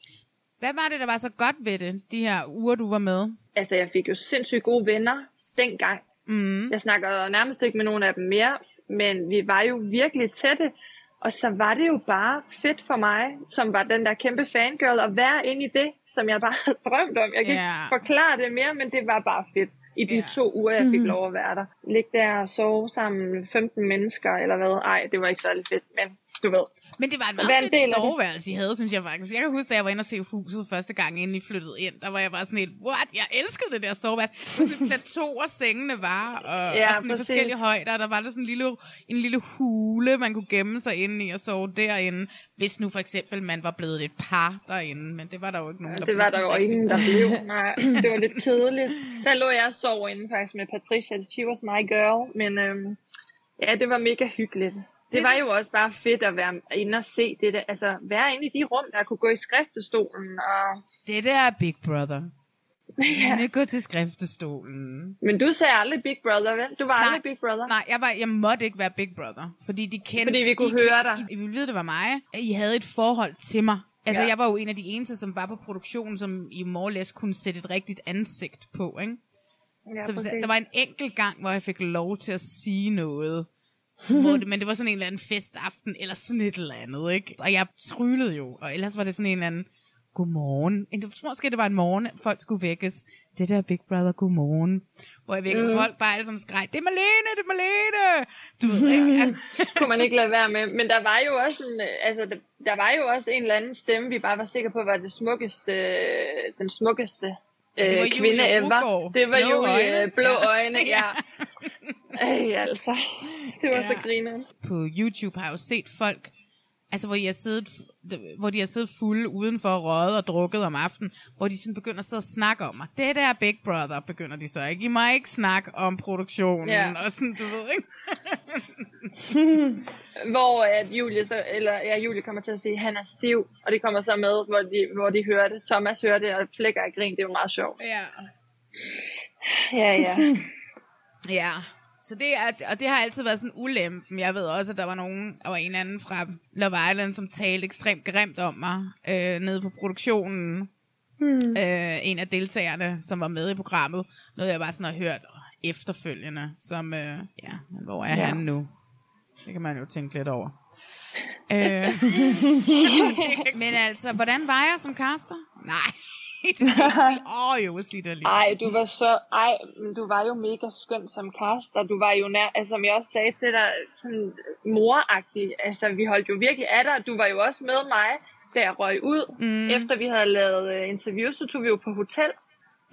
Hvad var det, der var så godt ved det, de her uger, du var med? Altså, jeg fik jo sindssygt gode venner dengang. Mm. Jeg snakker nærmest ikke med nogen af dem mere, men vi var jo virkelig tætte. Og så var det jo bare fedt for mig, som var den der kæmpe fangirl, at være inde i det, som jeg bare havde drømt om. Jeg kan yeah. ikke forklare det mere, men det var bare fedt i de yeah. to uger, jeg fik lov at være der. Ligge der og sove sammen med 15 mennesker, eller hvad? Ej, det var ikke særlig fedt, men du ved. Men det var et meget en af fedt soveværelse, I havde, synes jeg faktisk. Jeg kan huske, da jeg var inde og se huset første gang, inden I flyttede ind, der var jeg bare sådan helt, what? Jeg elskede det der soveværelse. Sådan plateauer sengene var, og, Ja, og sådan i præcis. forskellige højder. Der var der sådan en lille, en lille hule, man kunne gemme sig inde i og sove derinde. Hvis nu for eksempel man var blevet et par derinde, men det var der jo ikke nogen, der Det var der jo ingen, der blev. Nej, det var lidt kedeligt. Der lå jeg og sov inde faktisk med Patricia. She was my girl. Men øhm, ja, det var mega hyggeligt. Det var jo også bare fedt at være inde og se det der. Altså, være inde i de rum, der kunne gå i skriftestolen. Og... Det der er Big Brother. Ja. gå til skriftestolen. Men du sagde aldrig Big Brother, vel? Du var aldrig Big Brother. Nej, jeg, var, jeg måtte ikke være Big Brother, fordi de kendte... Fordi vi kunne I, høre dig. I, I ville vide, det var mig. at I havde et forhold til mig. Altså, Ja. jeg var jo en af de eneste, som var på produktionen, som i Morles kunne sætte et rigtigt ansigt på, ikke? Ja, så hvis, der var en enkelt gang, hvor jeg fik lov til at sige noget. Hvor det, men det var sådan en eller anden festaften, eller sådan et eller andet, ikke? Og jeg tryllede jo, og ellers var det sådan en eller anden, godmorgen. Jeg tror måske, det var en morgen, folk skulle vækkes. Det der Big Brother, godmorgen. Hvor jeg vækkede mm. folk bare alle sammen skreg, det er Malene, det er Malene! Du ved ikke? kunne man ikke lade være med. Men der var jo også en, altså, der, der var jo også en eller anden stemme, vi bare var sikre på, var det smukkeste, den smukkeste øh, Det var kvinde Julia ever. Det var Blå Julie øjne. øjne. Blå Ja. øjne, ja. Ej, altså. Det var Ja. så griner. på YouTube har jeg jo set folk, altså hvor, de har siddet, hvor de har siddet fulde udenfor og røget og drukket om aftenen, hvor de sådan begynder at sidde og snakke om mig. Det der er Big Brother, begynder de så ikke. I må ikke snakke om produktionen, Ja. og sådan, du ved ikke. Hvor at Julie, så, eller, ja, Julie kommer til at sige, at han er stiv, og det kommer så med, hvor de, hvor de hører det. Thomas hører det, og flækker af grin. Det er jo meget sjovt. Ja. Ja, ja. Ja, så det er, og det har altid været sådan ulempen. Jeg ved også, at der var nogen, der var en anden fra Love Island, som talte ekstremt grimt om mig øh, nede på produktionen. Hmm. Øh, en af deltagerne, som var med i programmet. Noget, jeg bare sådan har hørt efterfølgende, som, øh, ja, hvor er ja. Han nu? Det kan man jo tænke lidt over. øh, men altså, hvordan var jeg som caster? Nej, Åh, oh, jo, sig det lige. Ej, du var så, ej, du var jo mega skøn som caster. Du var jo nær, altså, som jeg også sagde til dig, sådan moragtig. Altså, vi holdt jo virkelig af dig. Du var jo også med mig, da jeg røg ud. Mm. Efter vi havde lavet uh, interview, så tog vi jo på hotel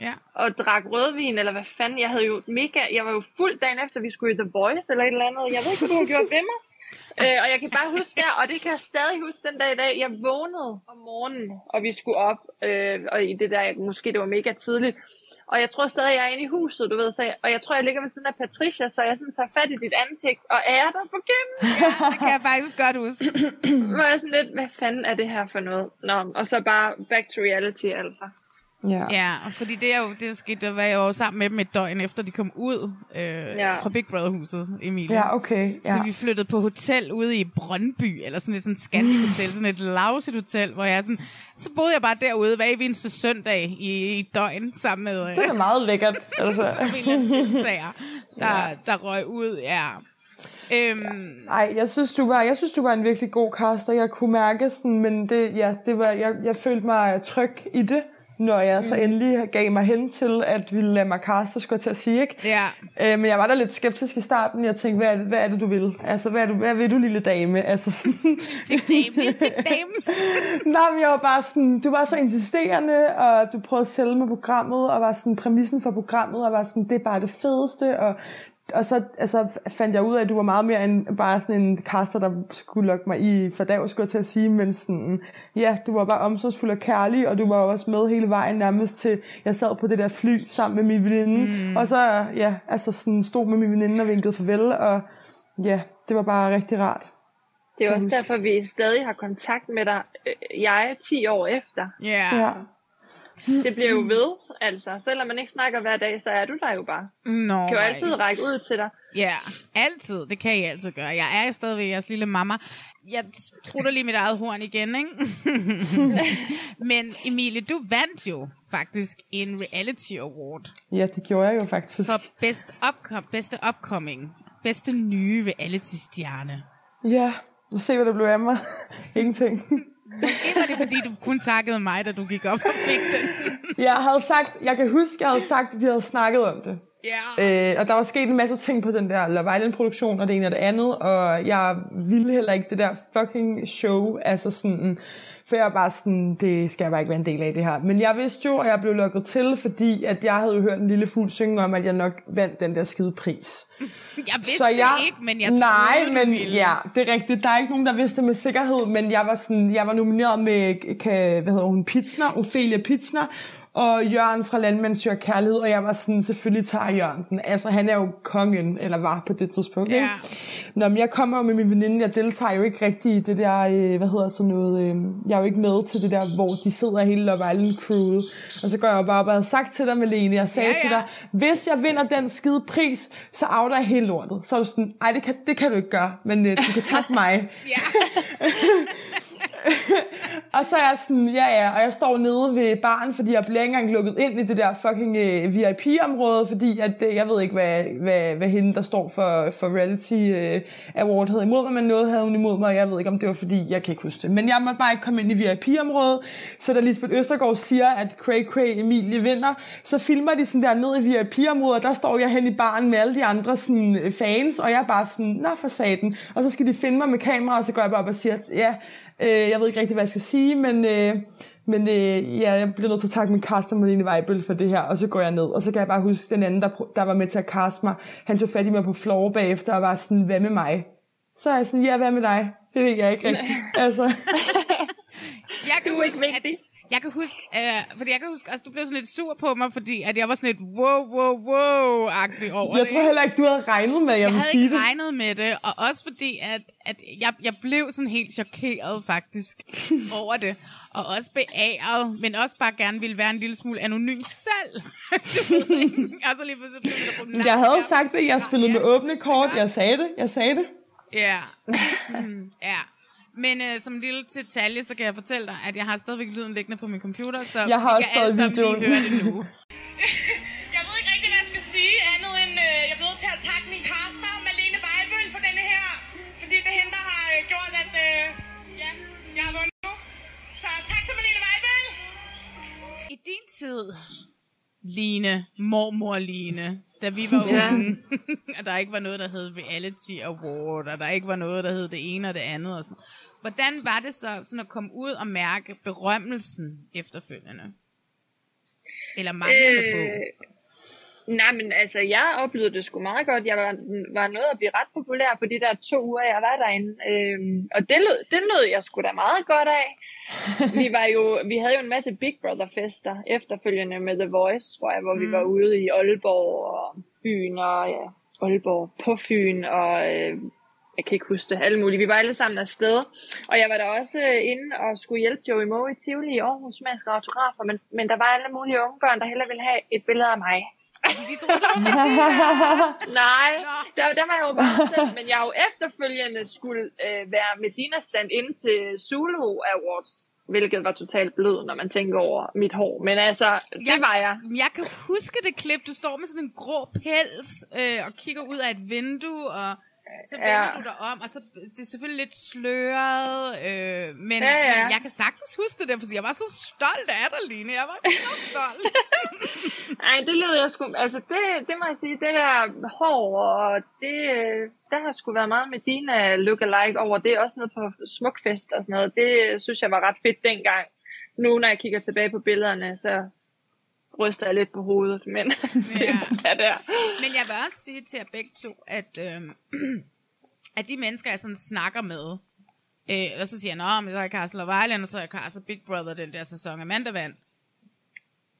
Ja. og drak rødvin, eller hvad fanden. Jeg havde jo mega, jeg var jo fuld dagen efter, vi skulle i The Voice, eller et eller andet. Jeg ved ikke, hvad du har gjort ved mig. Øh, og jeg kan bare huske der, og det kan jeg stadig huske den dag i dag. Jeg vågnede om morgenen, og vi skulle op, øh, og i det der, måske det var mega tidligt. Og jeg tror stadig, jeg er inde i huset, du ved, så jeg, og jeg tror, jeg ligger ved siden af Patricia, så jeg sådan tager fat i dit ansigt og er der på gennem. Det kan jeg faktisk godt huske. Hvor jeg sådan lidt, hvad fanden er det her for noget? Nå, og så bare back to reality, altså. Ja. Ja, fordi det er jo, det skete, der var jeg jo sammen med dem et døgn efter, de kom ud øh, ja. fra Big Brother-huset, Emilie. Ja, okay. Ja. Så vi flyttede på hotel ude i Brøndby, eller sådan et sådan Scandic hotel, sådan et lavsigt hotel, hvor jeg sådan, så boede jeg bare derude hver eneste søndag i, i døgn sammen med øh, Det er meget lækkert. Altså. deltagere, der, der røg ud, ja. Øhm, Ej, jeg synes, du var, jeg synes, du var en virkelig god caster. Jeg kunne mærke sådan, men det, ja, det var, jeg, jeg følte mig tryg i det, når jeg så endelig gav mig hen til, at ville lade mig caste, skulle jeg til at sige, ikke? ja. Øh, men jeg var da lidt skeptisk i starten. Jeg tænkte, hvad er det, hvad er det du vil? Altså, hvad, er du, hvad vil du, lille dame? Altså sådan... Tip dame, tip dame. Nej, men jeg var bare sådan, du var så insisterende, og du prøvede at sælge med programmet, og var sådan præmissen for programmet, og var sådan, det er bare det fedeste, og og så altså, fandt jeg ud af, at du var meget mere end bare sådan en caster, der skulle lokke mig i for dag, skulle jeg til at sige, men sådan, ja, du var bare omsorgsfuld og kærlig, og du var også med hele vejen nærmest til, jeg sad på det der fly sammen med min veninde, mm. og så, ja, altså sådan stod med min veninde og vinkede farvel, og ja, det var bare rigtig rart. Det er også derfor, vi stadig har kontakt med dig. Øh, Jeg er 10 år efter. Ja. Ja. Det bliver jo ved, altså. Selvom man ikke snakker hver dag, så er du der jo bare. Nå, Du kan jo nej. altid række ud til dig. Ja, altid. Det kan I altid gøre. Jeg er stadigvæk jeres lille mamma. Jeg trutter lige mit eget horn igen, ikke? Men Emilie, du vandt jo faktisk en reality award ja, det gjorde jeg jo faktisk. for best upcom, bedste upcoming, bedste nye reality-stjerne. Ja, nu se, hvad der blev af mig. Ingenting. Måske var det, fordi du kun takkede mig, da du gik op og fik den. Jeg havde sagt, jeg kan huske, jeg havde sagt, at vi havde snakket om det. Ja. Øh, og der var sket en masse ting på den der Love Island-produktion, og det ene og det andet, og jeg ville heller ikke det der fucking show, altså sådan, for jeg var bare sådan, det skal jeg bare ikke være en del af det her. Men jeg vidste jo, og jeg blev lukket til, fordi at jeg havde jo hørt en lille fugl synge om, at jeg nok vandt den der skide pris. Jeg vidste det ikke, men jeg troede, Nej, men ville. ja, det er rigtigt. Der er ikke nogen, der vidste det med sikkerhed, men jeg var, sådan, jeg var nomineret med, kan, hvad hedder hun, Pitsner, Ophelia Pitsner, og Jørgen fra Landmand søger kærlighed, og jeg var sådan, selvfølgelig tager Jørgen den. Altså, han er jo kongen, eller var på det tidspunkt. Ja. Ikke? Nå, men jeg kommer jo med min veninde, jeg deltager jo ikke rigtig i det der, øh, hvad hedder sådan noget, øh, jeg er jo ikke med til det der, hvor de sidder hele Love Island crewet. Og så går jeg jo bare og havde sagt til dig, Malene, jeg sagde Ja, til dig, hvis jeg vinder den skide pris, så outer jeg hele lortet. Så er du sådan, ej, det kan, det kan du ikke gøre, men øh, du kan takke mig. Og så er jeg sådan, ja ja, og jeg står nede ved baren, fordi jeg bliver ikke engang lukket ind i det der fucking øh, VIP-område, fordi at, øh, jeg ved ikke, hvad, hvad, hvad hende, der står for, for Reality øh, Award, havde imod mig, men noget havde hun imod mig, og jeg ved ikke, om det var fordi, jeg kan ikke huske det. Men jeg måtte bare ikke komme ind i VIP-området, så da Lisbeth Østergaard siger, at Cray Cray Emilie vinder, så filmer de sådan der ned i VIP-området, og der står jeg hen i baren med alle de andre sådan, øh, fans, og jeg er bare sådan, nå for saten. Og så skal de finde mig med kamera, og så går jeg bare op og siger, ja, Øh, jeg ved ikke rigtig, hvad jeg skal sige, men, øh, men øh, ja, jeg bliver nødt til at takke min caster Marlene Weibel for det her, og så går jeg ned. Og så kan jeg bare huske den anden, der, der var med til at caste mig. Han tog fat i mig på floor bagefter og var sådan, hvad med mig? Så er jeg sådan, ja, hvad med dig? Det ved jeg ikke rigtigt. Altså, Jeg kan Du er ikke vigtig. Jeg kan huske, øh, fordi jeg kan huske, altså du blev sådan lidt sur på mig, fordi at jeg var sådan lidt wow, wow, wow-agtig over jeg det. tror heller ikke, du havde regnet med, at jeg, jeg ville havde sige ikke det. regnet med det, og også fordi, at, at jeg, jeg blev sådan helt chokeret faktisk over det. Og også beæret, men også bare gerne ville være en lille smule anonym selv. Ikke? altså lige pludselig Jeg havde jo sagt det, jeg spillede med åbne kort. Jeg sagde det, jeg sagde det. Ja. Mm, ja. Men øh, som en lille detalje, så kan jeg fortælle dig, at jeg har stadigvæk lyden liggende på min computer, så Jeg har vi også kan alle stadig sammen lige videoen. høre det nu. Jeg ved ikke rigtig, hvad jeg skal sige, andet end øh, jeg bliver nødt til at takke min caster, Malene Weibøl, for denne her. Fordi det er hende, der har øh, gjort, at øh, ja, jeg har vundet nu. Så tak til Malene Weibøl. I din tid, Line, mormor Line, da vi var Ja. unge, og der ikke var noget, der hed Reality Award, og der ikke var noget, der hed det ene og det andet. Og sådan. Hvordan var det så sådan at komme ud og mærke berømmelsen efterfølgende? Eller manglende øh... på? Nej, men altså, jeg oplevede det sgu meget godt. Jeg var, var nået at blive ret populær på de der to uger, jeg var derinde. Øhm, og det lød, det lød jeg sgu da meget godt af. Vi, var jo, vi havde jo en masse Big Brother-fester efterfølgende med The Voice, tror jeg, hvor mm. vi var ude i Aalborg og Fyn og ja, Aalborg på Fyn og øh, jeg kan ikke huske det, alle mulige. Vi var alle sammen afsted. Og jeg var der også øh, inde og skulle hjælpe Joey Moe i Tivoli i Aarhus med at skrive autografer, men, men der var alle mulige unge børn, der hellere ville have et billede af mig. De troede, det var Nej, der, der var jeg jo bare selv, men jeg har jo efterfølgende skulle øh, være Medina stand ind til Zulu Awards, hvilket var totalt blød, når man tænker over mit hår. Men altså, det var jeg. Jeg kan huske det klip. Du står med sådan en grå pels øh, og kigger ud af et vindue, og så vender Ja. du dig om, og så det er selvfølgelig lidt sløret, øh, men, Ja, ja. men jeg kan sagtens huske det der, fordi jeg var så stolt af dig, Line. Jeg var så stolt. Ej, det led jeg sgu... Altså, det, det må jeg sige, det der hår, og det, der har sgu været meget med dine look-alike over det. Også noget på Smukfest og sådan noget. Det synes jeg var ret fedt dengang. Nu, når jeg kigger tilbage på billederne, så ryster jeg lidt på hovedet, men det er der. Men jeg vil også sige til jer begge to, at, øh, at de mennesker, jeg sådan snakker med, øh, og så siger jeg, Nå, men så er jeg Castle of Island, og så er jeg Castle Big Brother, den der sæson Amanda vandt.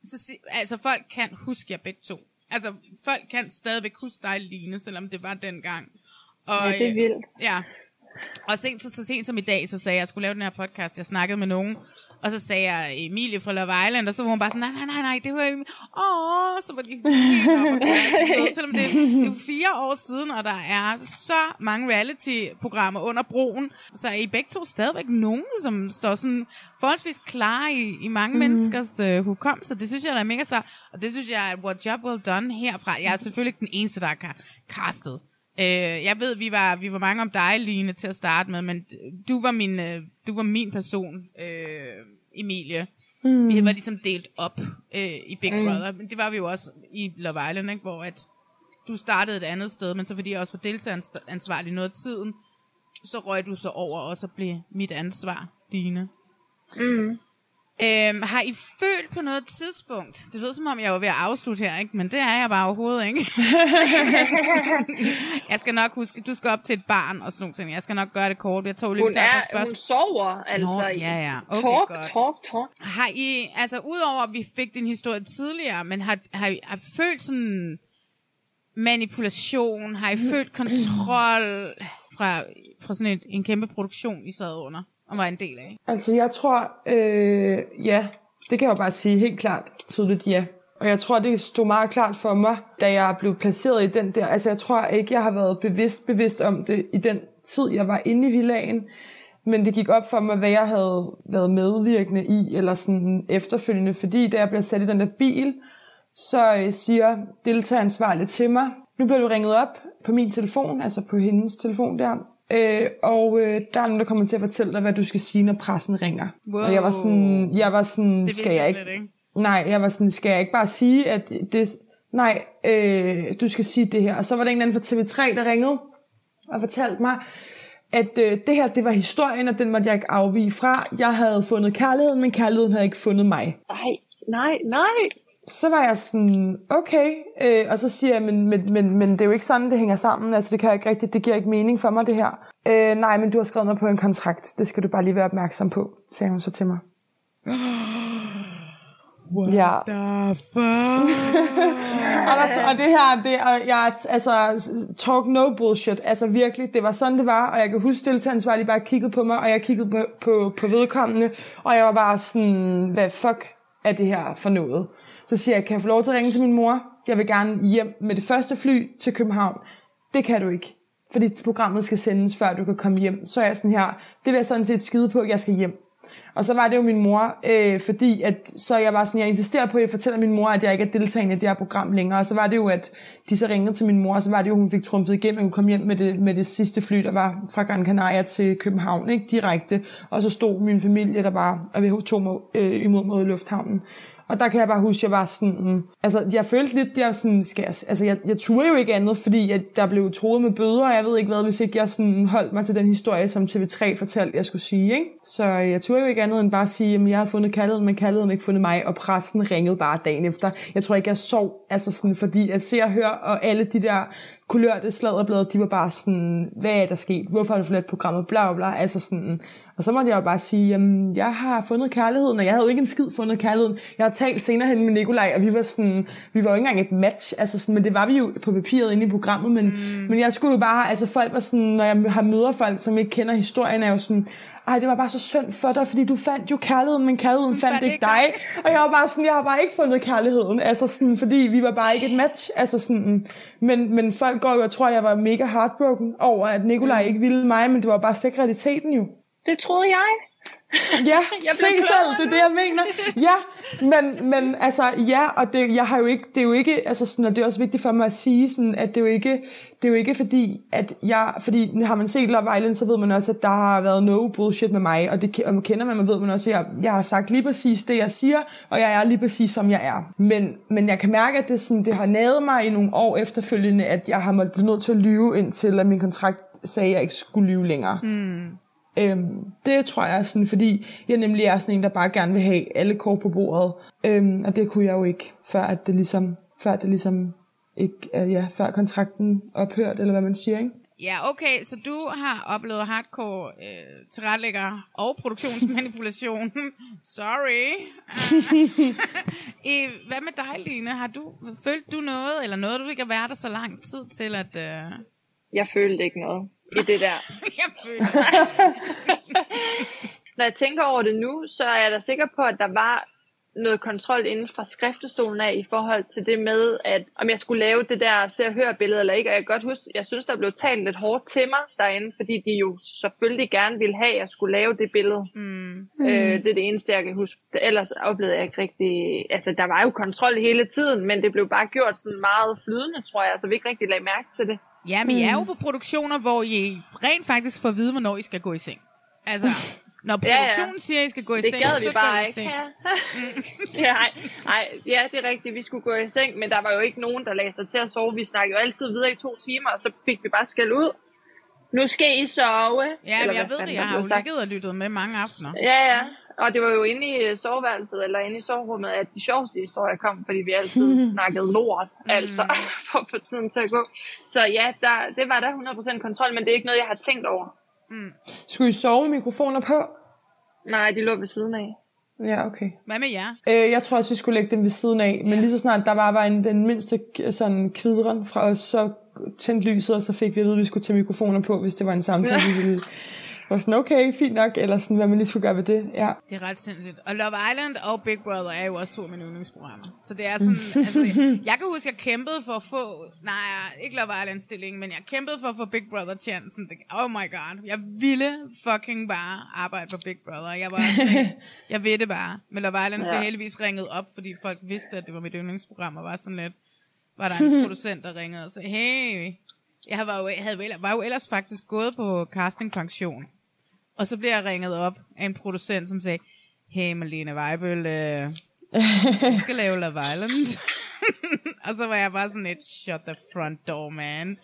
Så, sig- altså, folk kan huske jer begge to. Altså, folk kan stadigvæk huske dig, Line, selvom det var dengang. Og, Ja, det er øh, vildt. Ja. Og sent, så, så sent som i dag, så sagde jeg, at jeg skulle lave den her podcast. Jeg snakkede med nogen, og så sagde jeg Emilie fra Love Island, og så var hun bare sådan, nej, nej, nej, nej, det var jo... Åh, så var de at køre. Selvom det, det er fire år siden, og der er så mange reality-programmer under broen, så er I begge to stadigvæk nogen, som står sådan forholdsvis klar i, i mange mm. menneskers uh, hukommelse. Det synes jeg, der er mega så, og det synes jeg er what job well done herfra. Jeg er selvfølgelig den eneste, der har castet. Øh, jeg ved, vi var, vi var mange om dig, Line, til at starte med, men du var min, øh, du var min person, øh, Emilie. Mm. Vi var ligesom delt op øh, i Big mm. Brother, men det var vi jo også i Love Island, ikke? hvor at du startede et andet sted, men så fordi jeg også var deltageransvarlig noget af tiden, så røg du så over og så blev mit ansvar, Line. Mm. Øhm, har I følt på noget tidspunkt? Det lyder som om, jeg var ved at afslutte her, ikke? men det er jeg bare overhovedet ikke. jeg skal nok huske, du skal op til et barn og sådan noget. ting. Jeg skal nok gøre det kort. Jeg tog lige hun, er, på hun sover, altså. Nå, ja, ja. Okay, talk, godt. talk, talk. Har I, altså udover at vi fik din historie tidligere, men har, har, I, har I følt sådan manipulation? Har I følt kontrol fra, fra sådan et, en kæmpe produktion, I sad under? Og var en del af? Altså, jeg tror, øh, ja, det kan jeg jo bare sige helt klart, tydeligt ja. Og jeg tror, det stod meget klart for mig, da jeg blev placeret i den der. Altså, jeg tror ikke, jeg har været bevidst, bevidst om det i den tid, jeg var inde i villagen. Men det gik op for mig, hvad jeg havde været medvirkende i, eller sådan efterfølgende. Fordi da jeg blev sat i den der bil, så øh, siger deltageransvarlig til mig, nu bliver du ringet op på min telefon, altså på hendes telefon der, Øh, og øh, der er nogen, der kommer til at fortælle dig, hvad du skal sige, når pressen ringer. Wow. Og jeg var sådan, jeg var sådan det skal jeg ikke, ikke? Nej, jeg var sådan, skal jeg ikke bare sige, at det, nej, øh, du skal sige det her. Og så var der en anden fra TV3, der ringede og fortalte mig, at øh, det her, det var historien, og den måtte jeg ikke afvige fra. Jeg havde fundet kærligheden, men kærligheden havde ikke fundet mig. Nej, nej, nej så var jeg sådan, okay, øh, og så siger jeg, men, men, men, men det er jo ikke sådan, det hænger sammen, altså det kan jeg ikke rigtigt, det giver ikke mening for mig det her. Øh, nej, men du har skrevet noget på en kontrakt, det skal du bare lige være opmærksom på, sagde hun så til mig. What ja. the fuck? og, der, og det her, det, og jeg, altså, talk no bullshit, altså virkelig, det var sådan, det var, og jeg kan huske, deltageransvarlig bare kiggede på mig, og jeg kiggede på, på, på vedkommende, og jeg var bare sådan, hvad fuck er det her for noget? Så siger jeg, kan jeg få lov til at ringe til min mor? Jeg vil gerne hjem med det første fly til København. Det kan du ikke, fordi programmet skal sendes, før du kan komme hjem. Så er jeg sådan her, det vil jeg sådan set skide på, at jeg skal hjem. Og så var det jo min mor, øh, fordi at, så jeg var sådan, jeg insisterer på, at jeg fortæller min mor, at jeg ikke er deltagende i det her program længere. Og så var det jo, at de så ringede til min mor, og så var det jo, hun fik trumfet igennem, at hun kom hjem med det, med det sidste fly, der var fra Gran Canaria til København, ikke direkte. Og så stod min familie, der bare og tog mig øh, imod mod lufthavnen. Og der kan jeg bare huske, at jeg var sådan... Mm. Altså, jeg følte lidt, jeg sådan... Skal jeg, altså, jeg, jeg turde jo ikke andet, fordi at der blev troet med bøder, og jeg ved ikke hvad, hvis ikke jeg sådan holdt mig til den historie, som TV3 fortalte, jeg skulle sige, ikke? Så øh, jeg turde jo ikke andet end bare at sige, at jeg havde fundet kaldet, men kærligheden ikke fundet mig, og pressen ringede bare dagen efter. Jeg tror ikke, jeg sov, altså sådan, fordi at se og høre, og alle de der kulørte sladderblade, de var bare sådan, hvad er der sket? Hvorfor har du forladt programmet? Bla, bla, bla. Altså sådan, og så måtte jeg jo bare sige, jamen, jeg har fundet kærligheden, og jeg havde jo ikke en skid fundet kærligheden. Jeg har talt senere hen med Nikolaj, og vi var sådan, vi var jo ikke engang et match, altså sådan, men det var vi jo på papiret inde i programmet, men, mm. men jeg skulle jo bare, altså folk var sådan, når jeg har møder folk, som ikke kender historien, er jo sådan, ej, det var bare så synd for dig, fordi du fandt jo kærligheden, men kærligheden fandt, fandt ikke dig. Og jeg var bare sådan, jeg har bare ikke fundet kærligheden, altså sådan, fordi vi var bare ikke et match, altså sådan, men, men folk går jo og tror, at jeg var mega heartbroken over, at Nikolaj mm. ikke ville mig, men det var bare slet ikke realiteten jo. Det troede jeg. Ja, jeg se selv, det er det, jeg mener. Ja, men, men altså, ja, og det, jeg har jo ikke, det er jo ikke, altså sådan, og det er også vigtigt for mig at sige, sådan, at det er jo ikke, det er jo ikke fordi, at jeg, fordi har man set Love Island, så ved man også, at der har været no bullshit med mig, og det og kender man, man ved man også, at jeg, jeg har sagt lige præcis det, jeg siger, og jeg er lige præcis, som jeg er. Men, men jeg kan mærke, at det, sådan, det har naget mig i nogle år efterfølgende, at jeg har måttet blive nødt til at lyve, indtil at min kontrakt sagde, at jeg ikke skulle lyve længere. Mm. Øhm, det tror jeg er sådan, fordi jeg nemlig er sådan en, der bare gerne vil have alle kort på bordet. Øhm, og det kunne jeg jo ikke, før at det ligesom, før det ligesom ikke, uh, ja, før kontrakten ophørt, eller hvad man siger, ikke? Ja, okay, så du har oplevet hardcore øh, tilrettelægger og produktionsmanipulation. Sorry. I, hvad med dig, Line? Har du, følt du noget, eller noget, du ikke har været der så lang tid til, at... Øh... Jeg følte ikke noget i det der. jeg føler Når jeg tænker over det nu, så er jeg da sikker på, at der var noget kontrol inden fra skriftestolen af i forhold til det med, at om jeg skulle lave det der se og høre billede eller ikke. Og jeg kan godt huske, jeg synes, der blev talt lidt hårdt til mig derinde, fordi de jo selvfølgelig gerne ville have, at jeg skulle lave det billede. Mm. Øh, det er det eneste, jeg kan huske. Ellers oplevede jeg ikke rigtig... Altså, der var jo kontrol hele tiden, men det blev bare gjort sådan meget flydende, tror jeg, så vi ikke rigtig lagde mærke til det. Ja, men mm. I er jo på produktioner, hvor I rent faktisk får at vide, hvornår I skal gå i seng. Altså, Når Ja, ja. produktionen siger, at I skal gå i Det seng, gad så vi bare går I ikke. seng. Ja. nej, nej, ja, det er rigtigt. Vi skulle gå i seng, men der var jo ikke nogen, der lagde sig til at sove. Vi snakkede jo altid videre i to timer, og så fik vi bare skæld ud. Nu skal I sove. Ja, Eller men jeg ved det. Jeg har jo ligget og lyttet med mange aftener. Ja, ja. Og det var jo inde i øh, soveværelset, eller inde i soverummet, at de sjoveste historier kom, fordi vi altid snakkede lort, Mm. altså, for at få tiden til at gå. Så ja, der, det var der 100% kontrol, men det er ikke noget, jeg har tænkt over. Skulle I sove mikrofoner på? Nej, de lå ved siden af. Ja, okay. Hvad med jer? Øh, jeg tror også, vi skulle lægge dem ved siden af. Men lige så snart der bare var en, den mindste sådan kvidren fra os, så tændte lyset, og så fik vi at vide, at vi skulle tage mikrofoner på, hvis det var en samtale, vi ville. Var sådan, okay, fint nok, eller sådan, hvad man lige skulle gøre ved det. Ja. Det er ret sindssygt. Og Love Island og Big Brother er jo også to af mine yndlingsprogrammer. Så det er sådan, altså, jeg kan huske, jeg kæmpede for at få, nej, ikke Love Island stillingen, men jeg kæmpede for at få Big Brother chancen. Det- Oh my god. Jeg ville fucking bare arbejde på Big Brother. Jeg var sådan, jeg ved det bare. Men Love Island ja. blev heldigvis ringet op, fordi folk vidste, at det var mit yndlingsprogram, og var sådan lidt, var der en producent, der ringede og sagde, hey, jeg var jo, havde, var jo ellers faktisk gået på castingpension. Og så blev jeg ringet op af en producent, som sagde, hey Malene Weibel, øh, du skal lave Love Island. og så var jeg bare sådan et, shut the front door, man.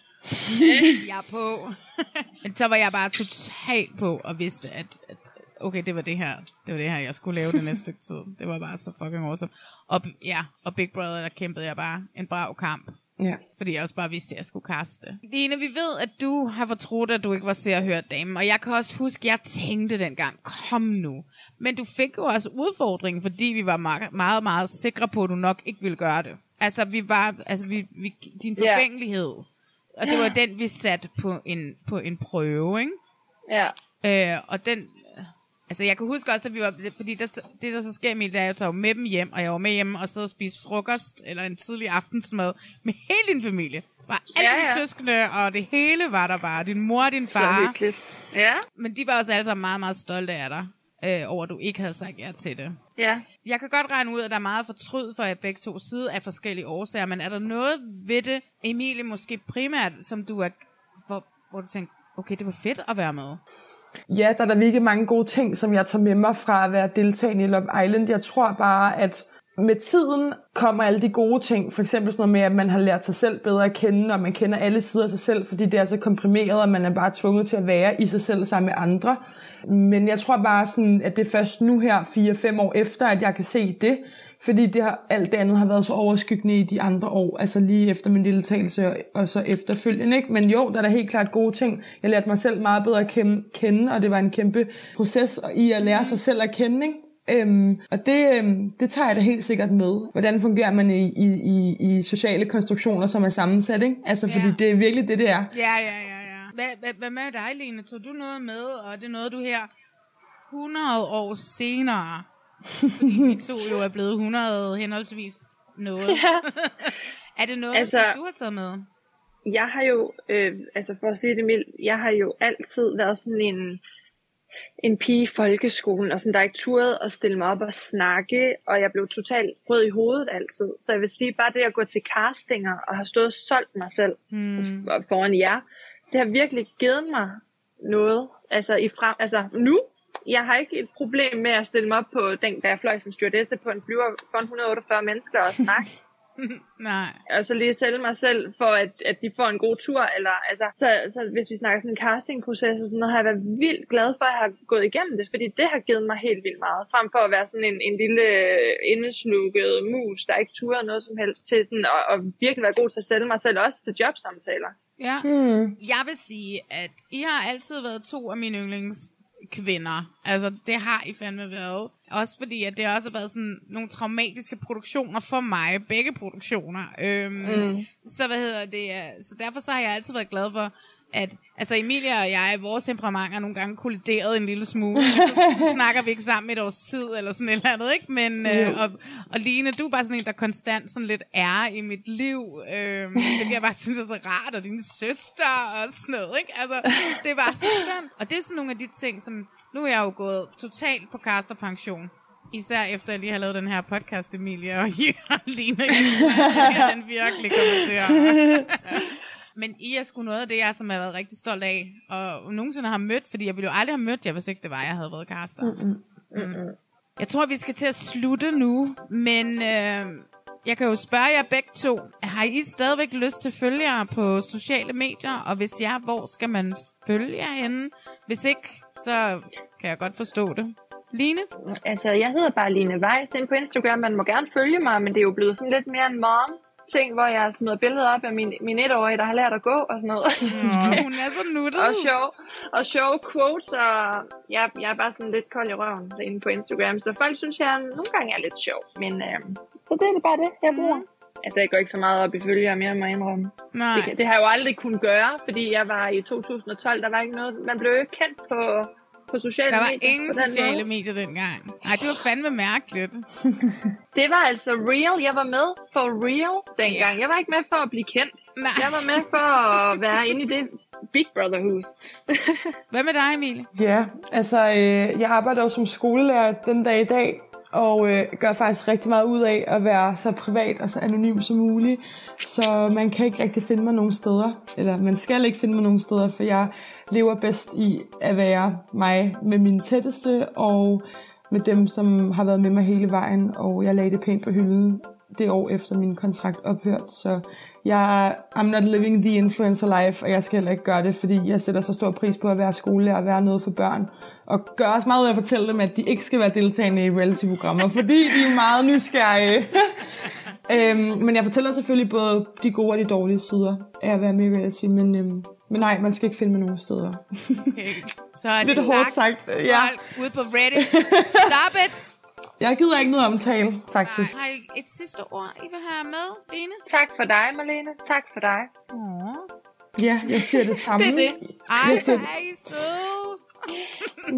jeg er på. Men så var jeg bare totalt på og vidste, at, at okay, det var det her, det var det her, jeg skulle lave det næste stykke tid. Det var bare så fucking awesome. Og ja, og Big Brother, der kæmpede jeg bare en brav kamp. Ja. Fordi jeg også bare vidste, at jeg skulle kaste. Line, vi ved, at du har fortrudt, at du ikke var se og hørt dame. Og jeg kan også huske, at jeg tænkte dengang, kom nu. Men du fik jo også udfordringen, fordi vi var meget, meget, meget sikre på, at du nok ikke ville gøre det. Altså, vi var, altså vi, vi, din Ja. forfængelighed. Og det var den, vi satte på en, på en prøve, ikke? Ja. Øh, og den... Altså, jeg kan huske også, at vi var... Fordi der, det, der så sker, Emil, det er, at jeg tager med dem hjem, og jeg var med hjem og sidder og spiste frokost, eller en tidlig aftensmad, med hele din familie. Var alle Ja, ja, dine søskende, og det hele var der bare. Din mor og din Så far. hyggeligt. Ja. Men de var også alle sammen meget, meget stolte af dig, øh, over at du ikke havde sagt ja til det. Ja. Jeg kan godt regne ud, at der er meget fortryd for jer begge to side af forskellige årsager, men er der noget ved det, Emilie, måske primært, som du er, hvor, hvor du tænker, okay, det var fedt at være med? Ja, der er der virkelig mange gode ting, som jeg tager med mig fra at være deltagende i Love Island. Jeg tror bare, at med tiden kommer alle de gode ting. For eksempel sådan noget med, at man har lært sig selv bedre at kende, og man kender alle sider af sig selv, fordi det er så komprimeret, og man er bare tvunget til at være i sig selv sammen med andre. Men jeg tror bare, sådan, at det er først nu her, 4-5 år efter, at jeg kan se det, fordi det har, alt det andet har været så overskyggende i de andre år, altså lige efter min deltagelse og, og så efterfølgende. Ikke? Men jo, der er da helt klart gode ting. Jeg lærte mig selv meget bedre at kende, kende og det var en kæmpe proces i at lære sig selv at kende. Ikke? Øhm, og det, øhm, det tager jeg da helt sikkert med. Hvordan fungerer man i, i, i, i sociale konstruktioner, som er sammensat? Ikke? Altså, fordi Ja. det er virkelig det, det er. Ja, ja, ja, ja. Hvad, hvad, hvad med dig, Lene? Tog du noget med, og er det noget, du her 100 år senere, fordi vi to jo er blevet 100 henholdsvis noget. er det noget, altså, Altså- som du har taget med? jeg har jo, øh, altså for at sige det mildt, jeg har jo altid været sådan en, en pige i folkeskolen, og sådan, der ikke turde at stille mig op og snakke, og jeg blev totalt rød i hovedet altid. Så jeg vil sige, bare det at gå til castinger, og have stået og solgt mig selv hmm. foran jer, det har virkelig givet mig noget. Altså, i frem, altså nu, jeg har ikke et problem med at stille mig op på den, da jeg fløj som stewardesse på en flyver for 148 mennesker og snakke Nej. og så lige sælge mig selv for, at, at de får en god tur. Eller, altså, så, så hvis vi snakker sådan en castingproces og sådan noget, har jeg været vildt glad for, at jeg har gået igennem det, fordi det har givet mig helt vildt meget. Frem for at være sådan en, en lille indeslukket mus, der ikke turer noget som helst til sådan, og, og virkelig være god til at sælge mig selv, også til jobsamtaler. Ja. Hmm. Jeg vil sige, at I har altid været to af mine yndlings kvinder. Altså, det har I fandme været. Også fordi, at det også har været sådan nogle traumatiske produktioner for mig. Begge produktioner. Øhm, mm. Så hvad hedder det? øh, Så derfor så har jeg altid været glad for, at altså Emilia og jeg, vores temperament er nogle gange kollideret en lille smule. så, snakker vi ikke sammen et års tid, eller sådan et eller andet, ikke? Men, øh, og, og Line, du er bare sådan en, der konstant sådan lidt er i mit liv. Øhm, det jeg bare synes er så rart, og din søster og sådan noget, ikke? Altså, det er bare så skønt. Og det er sådan nogle af de ting, som... Nu er jeg jo gået totalt på kasterpension. Især efter jeg lige har lavet den her podcast, Emilia og Line. Den virkelig kommer til at... Men I er sgu noget af det, jeg som har været rigtig stolt af, og nogensinde har mødt, fordi jeg ville jo aldrig have mødt jer, hvis ikke det var, jeg havde været kaster. Mm-mm. Jeg tror, vi skal til at slutte nu, men øh, jeg kan jo spørge jer begge to. Har I stadigvæk lyst til følgere på sociale medier? Og hvis ja, hvor skal man følge jer henne? Hvis ikke, så kan jeg godt forstå det. Line? Altså, jeg hedder bare Line Weiss ind på Instagram. Man må gerne følge mig, men det er jo blevet sådan lidt mere en mom ting, hvor jeg smider billeder op af min, min etårige, der har lært at gå og sådan noget. Nå, hun er så nuttet. og sjov, og sjove quotes, og jeg, jeg er bare sådan lidt kold i røven inde på Instagram, så folk synes, jeg nogle gange er lidt sjov. Men øh, så det er det bare det, jeg bruger. Altså, jeg går ikke så meget op i følgere mere, må jeg indrømme. Nej. Det, det har jeg jo aldrig kunnet gøre, fordi jeg var i 2012, der var ikke noget, man blev jo ikke kendt på, på sociale Der var medier. ingen sociale måde. medier dengang. Nej, det var fandme mærkeligt. Det var altså real. Jeg var med for real dengang. Jeg var ikke med for at blive kendt. Nej. Jeg var med for at være inde i det Big Brother-hus. Hvad med dig, Emilie? Ja, altså øh, jeg arbejder jo som skolelærer den dag i dag, og øh, gør faktisk rigtig meget ud af at være så privat og så anonym som muligt. Så man kan ikke rigtig finde mig nogen steder, eller man skal ikke finde mig nogen steder, for jeg lever bedst i at være mig med mine tætteste, og med dem, som har været med mig hele vejen, og jeg lagde det pænt på hylden det år efter min kontrakt ophørt. Så jeg I'm not living the influencer life, og jeg skal heller ikke gøre det, fordi jeg sætter så stor pris på at være skolelærer og være noget for børn. Og gør også meget ud af at fortælle dem, at de ikke skal være deltagende i reality-programmer, fordi de er meget nysgerrige. øhm, men jeg fortæller selvfølgelig både de gode og de dårlige sider af at være med i reality, men, øhm, men nej, man skal ikke mig nogen steder. Okay. Så er Lidt det hårdt sagt, ja. Folk ude på Reddit. Stop it! Jeg gider ikke noget omtale, faktisk. Har I et sidste ord, I vil have med, Line? Tak for dig, Marlene. Tak for dig. Ja, jeg siger det samme. Det er det. Ej, Jeg hvor siger- I søde.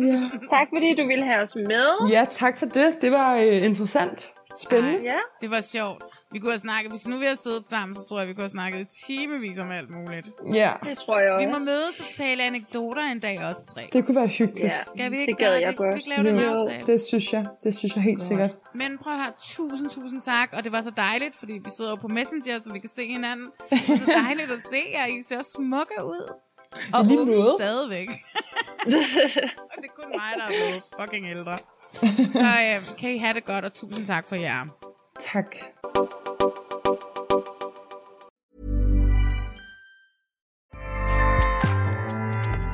Ja. Tak fordi du ville have os med. ja, tak for det. Det var øh, interessant. Spændende. Ja. Det var sjovt. Vi kunne have snakket, hvis nu vi havde siddet sammen, så tror jeg, vi kunne have snakket i timevis om alt muligt. Ja, Det tror jeg Vi også. må mødes og tale anekdoter en dag også tre. det kunne være hyggeligt. Ja, Skal vi ikke det gad gøre jeg det? Skal vi godt. ikke lave den Jo, aftale? det synes jeg. Det synes jeg helt sikkert. Men prøv at høre, tusind, tusind tak, og det var så dejligt, fordi vi sidder jo på Messenger, så vi kan se hinanden. Det var så dejligt at se jer, I ser smukke ud. Og lige måde. stadigvæk. og det er kun mig, der er blevet fucking ældre. Så øh, kan I have det godt, og tusind tak for jer. Tak.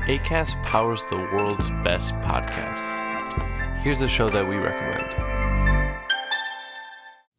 ACAST powers the world's best podcasts. Here's a show that we recommend.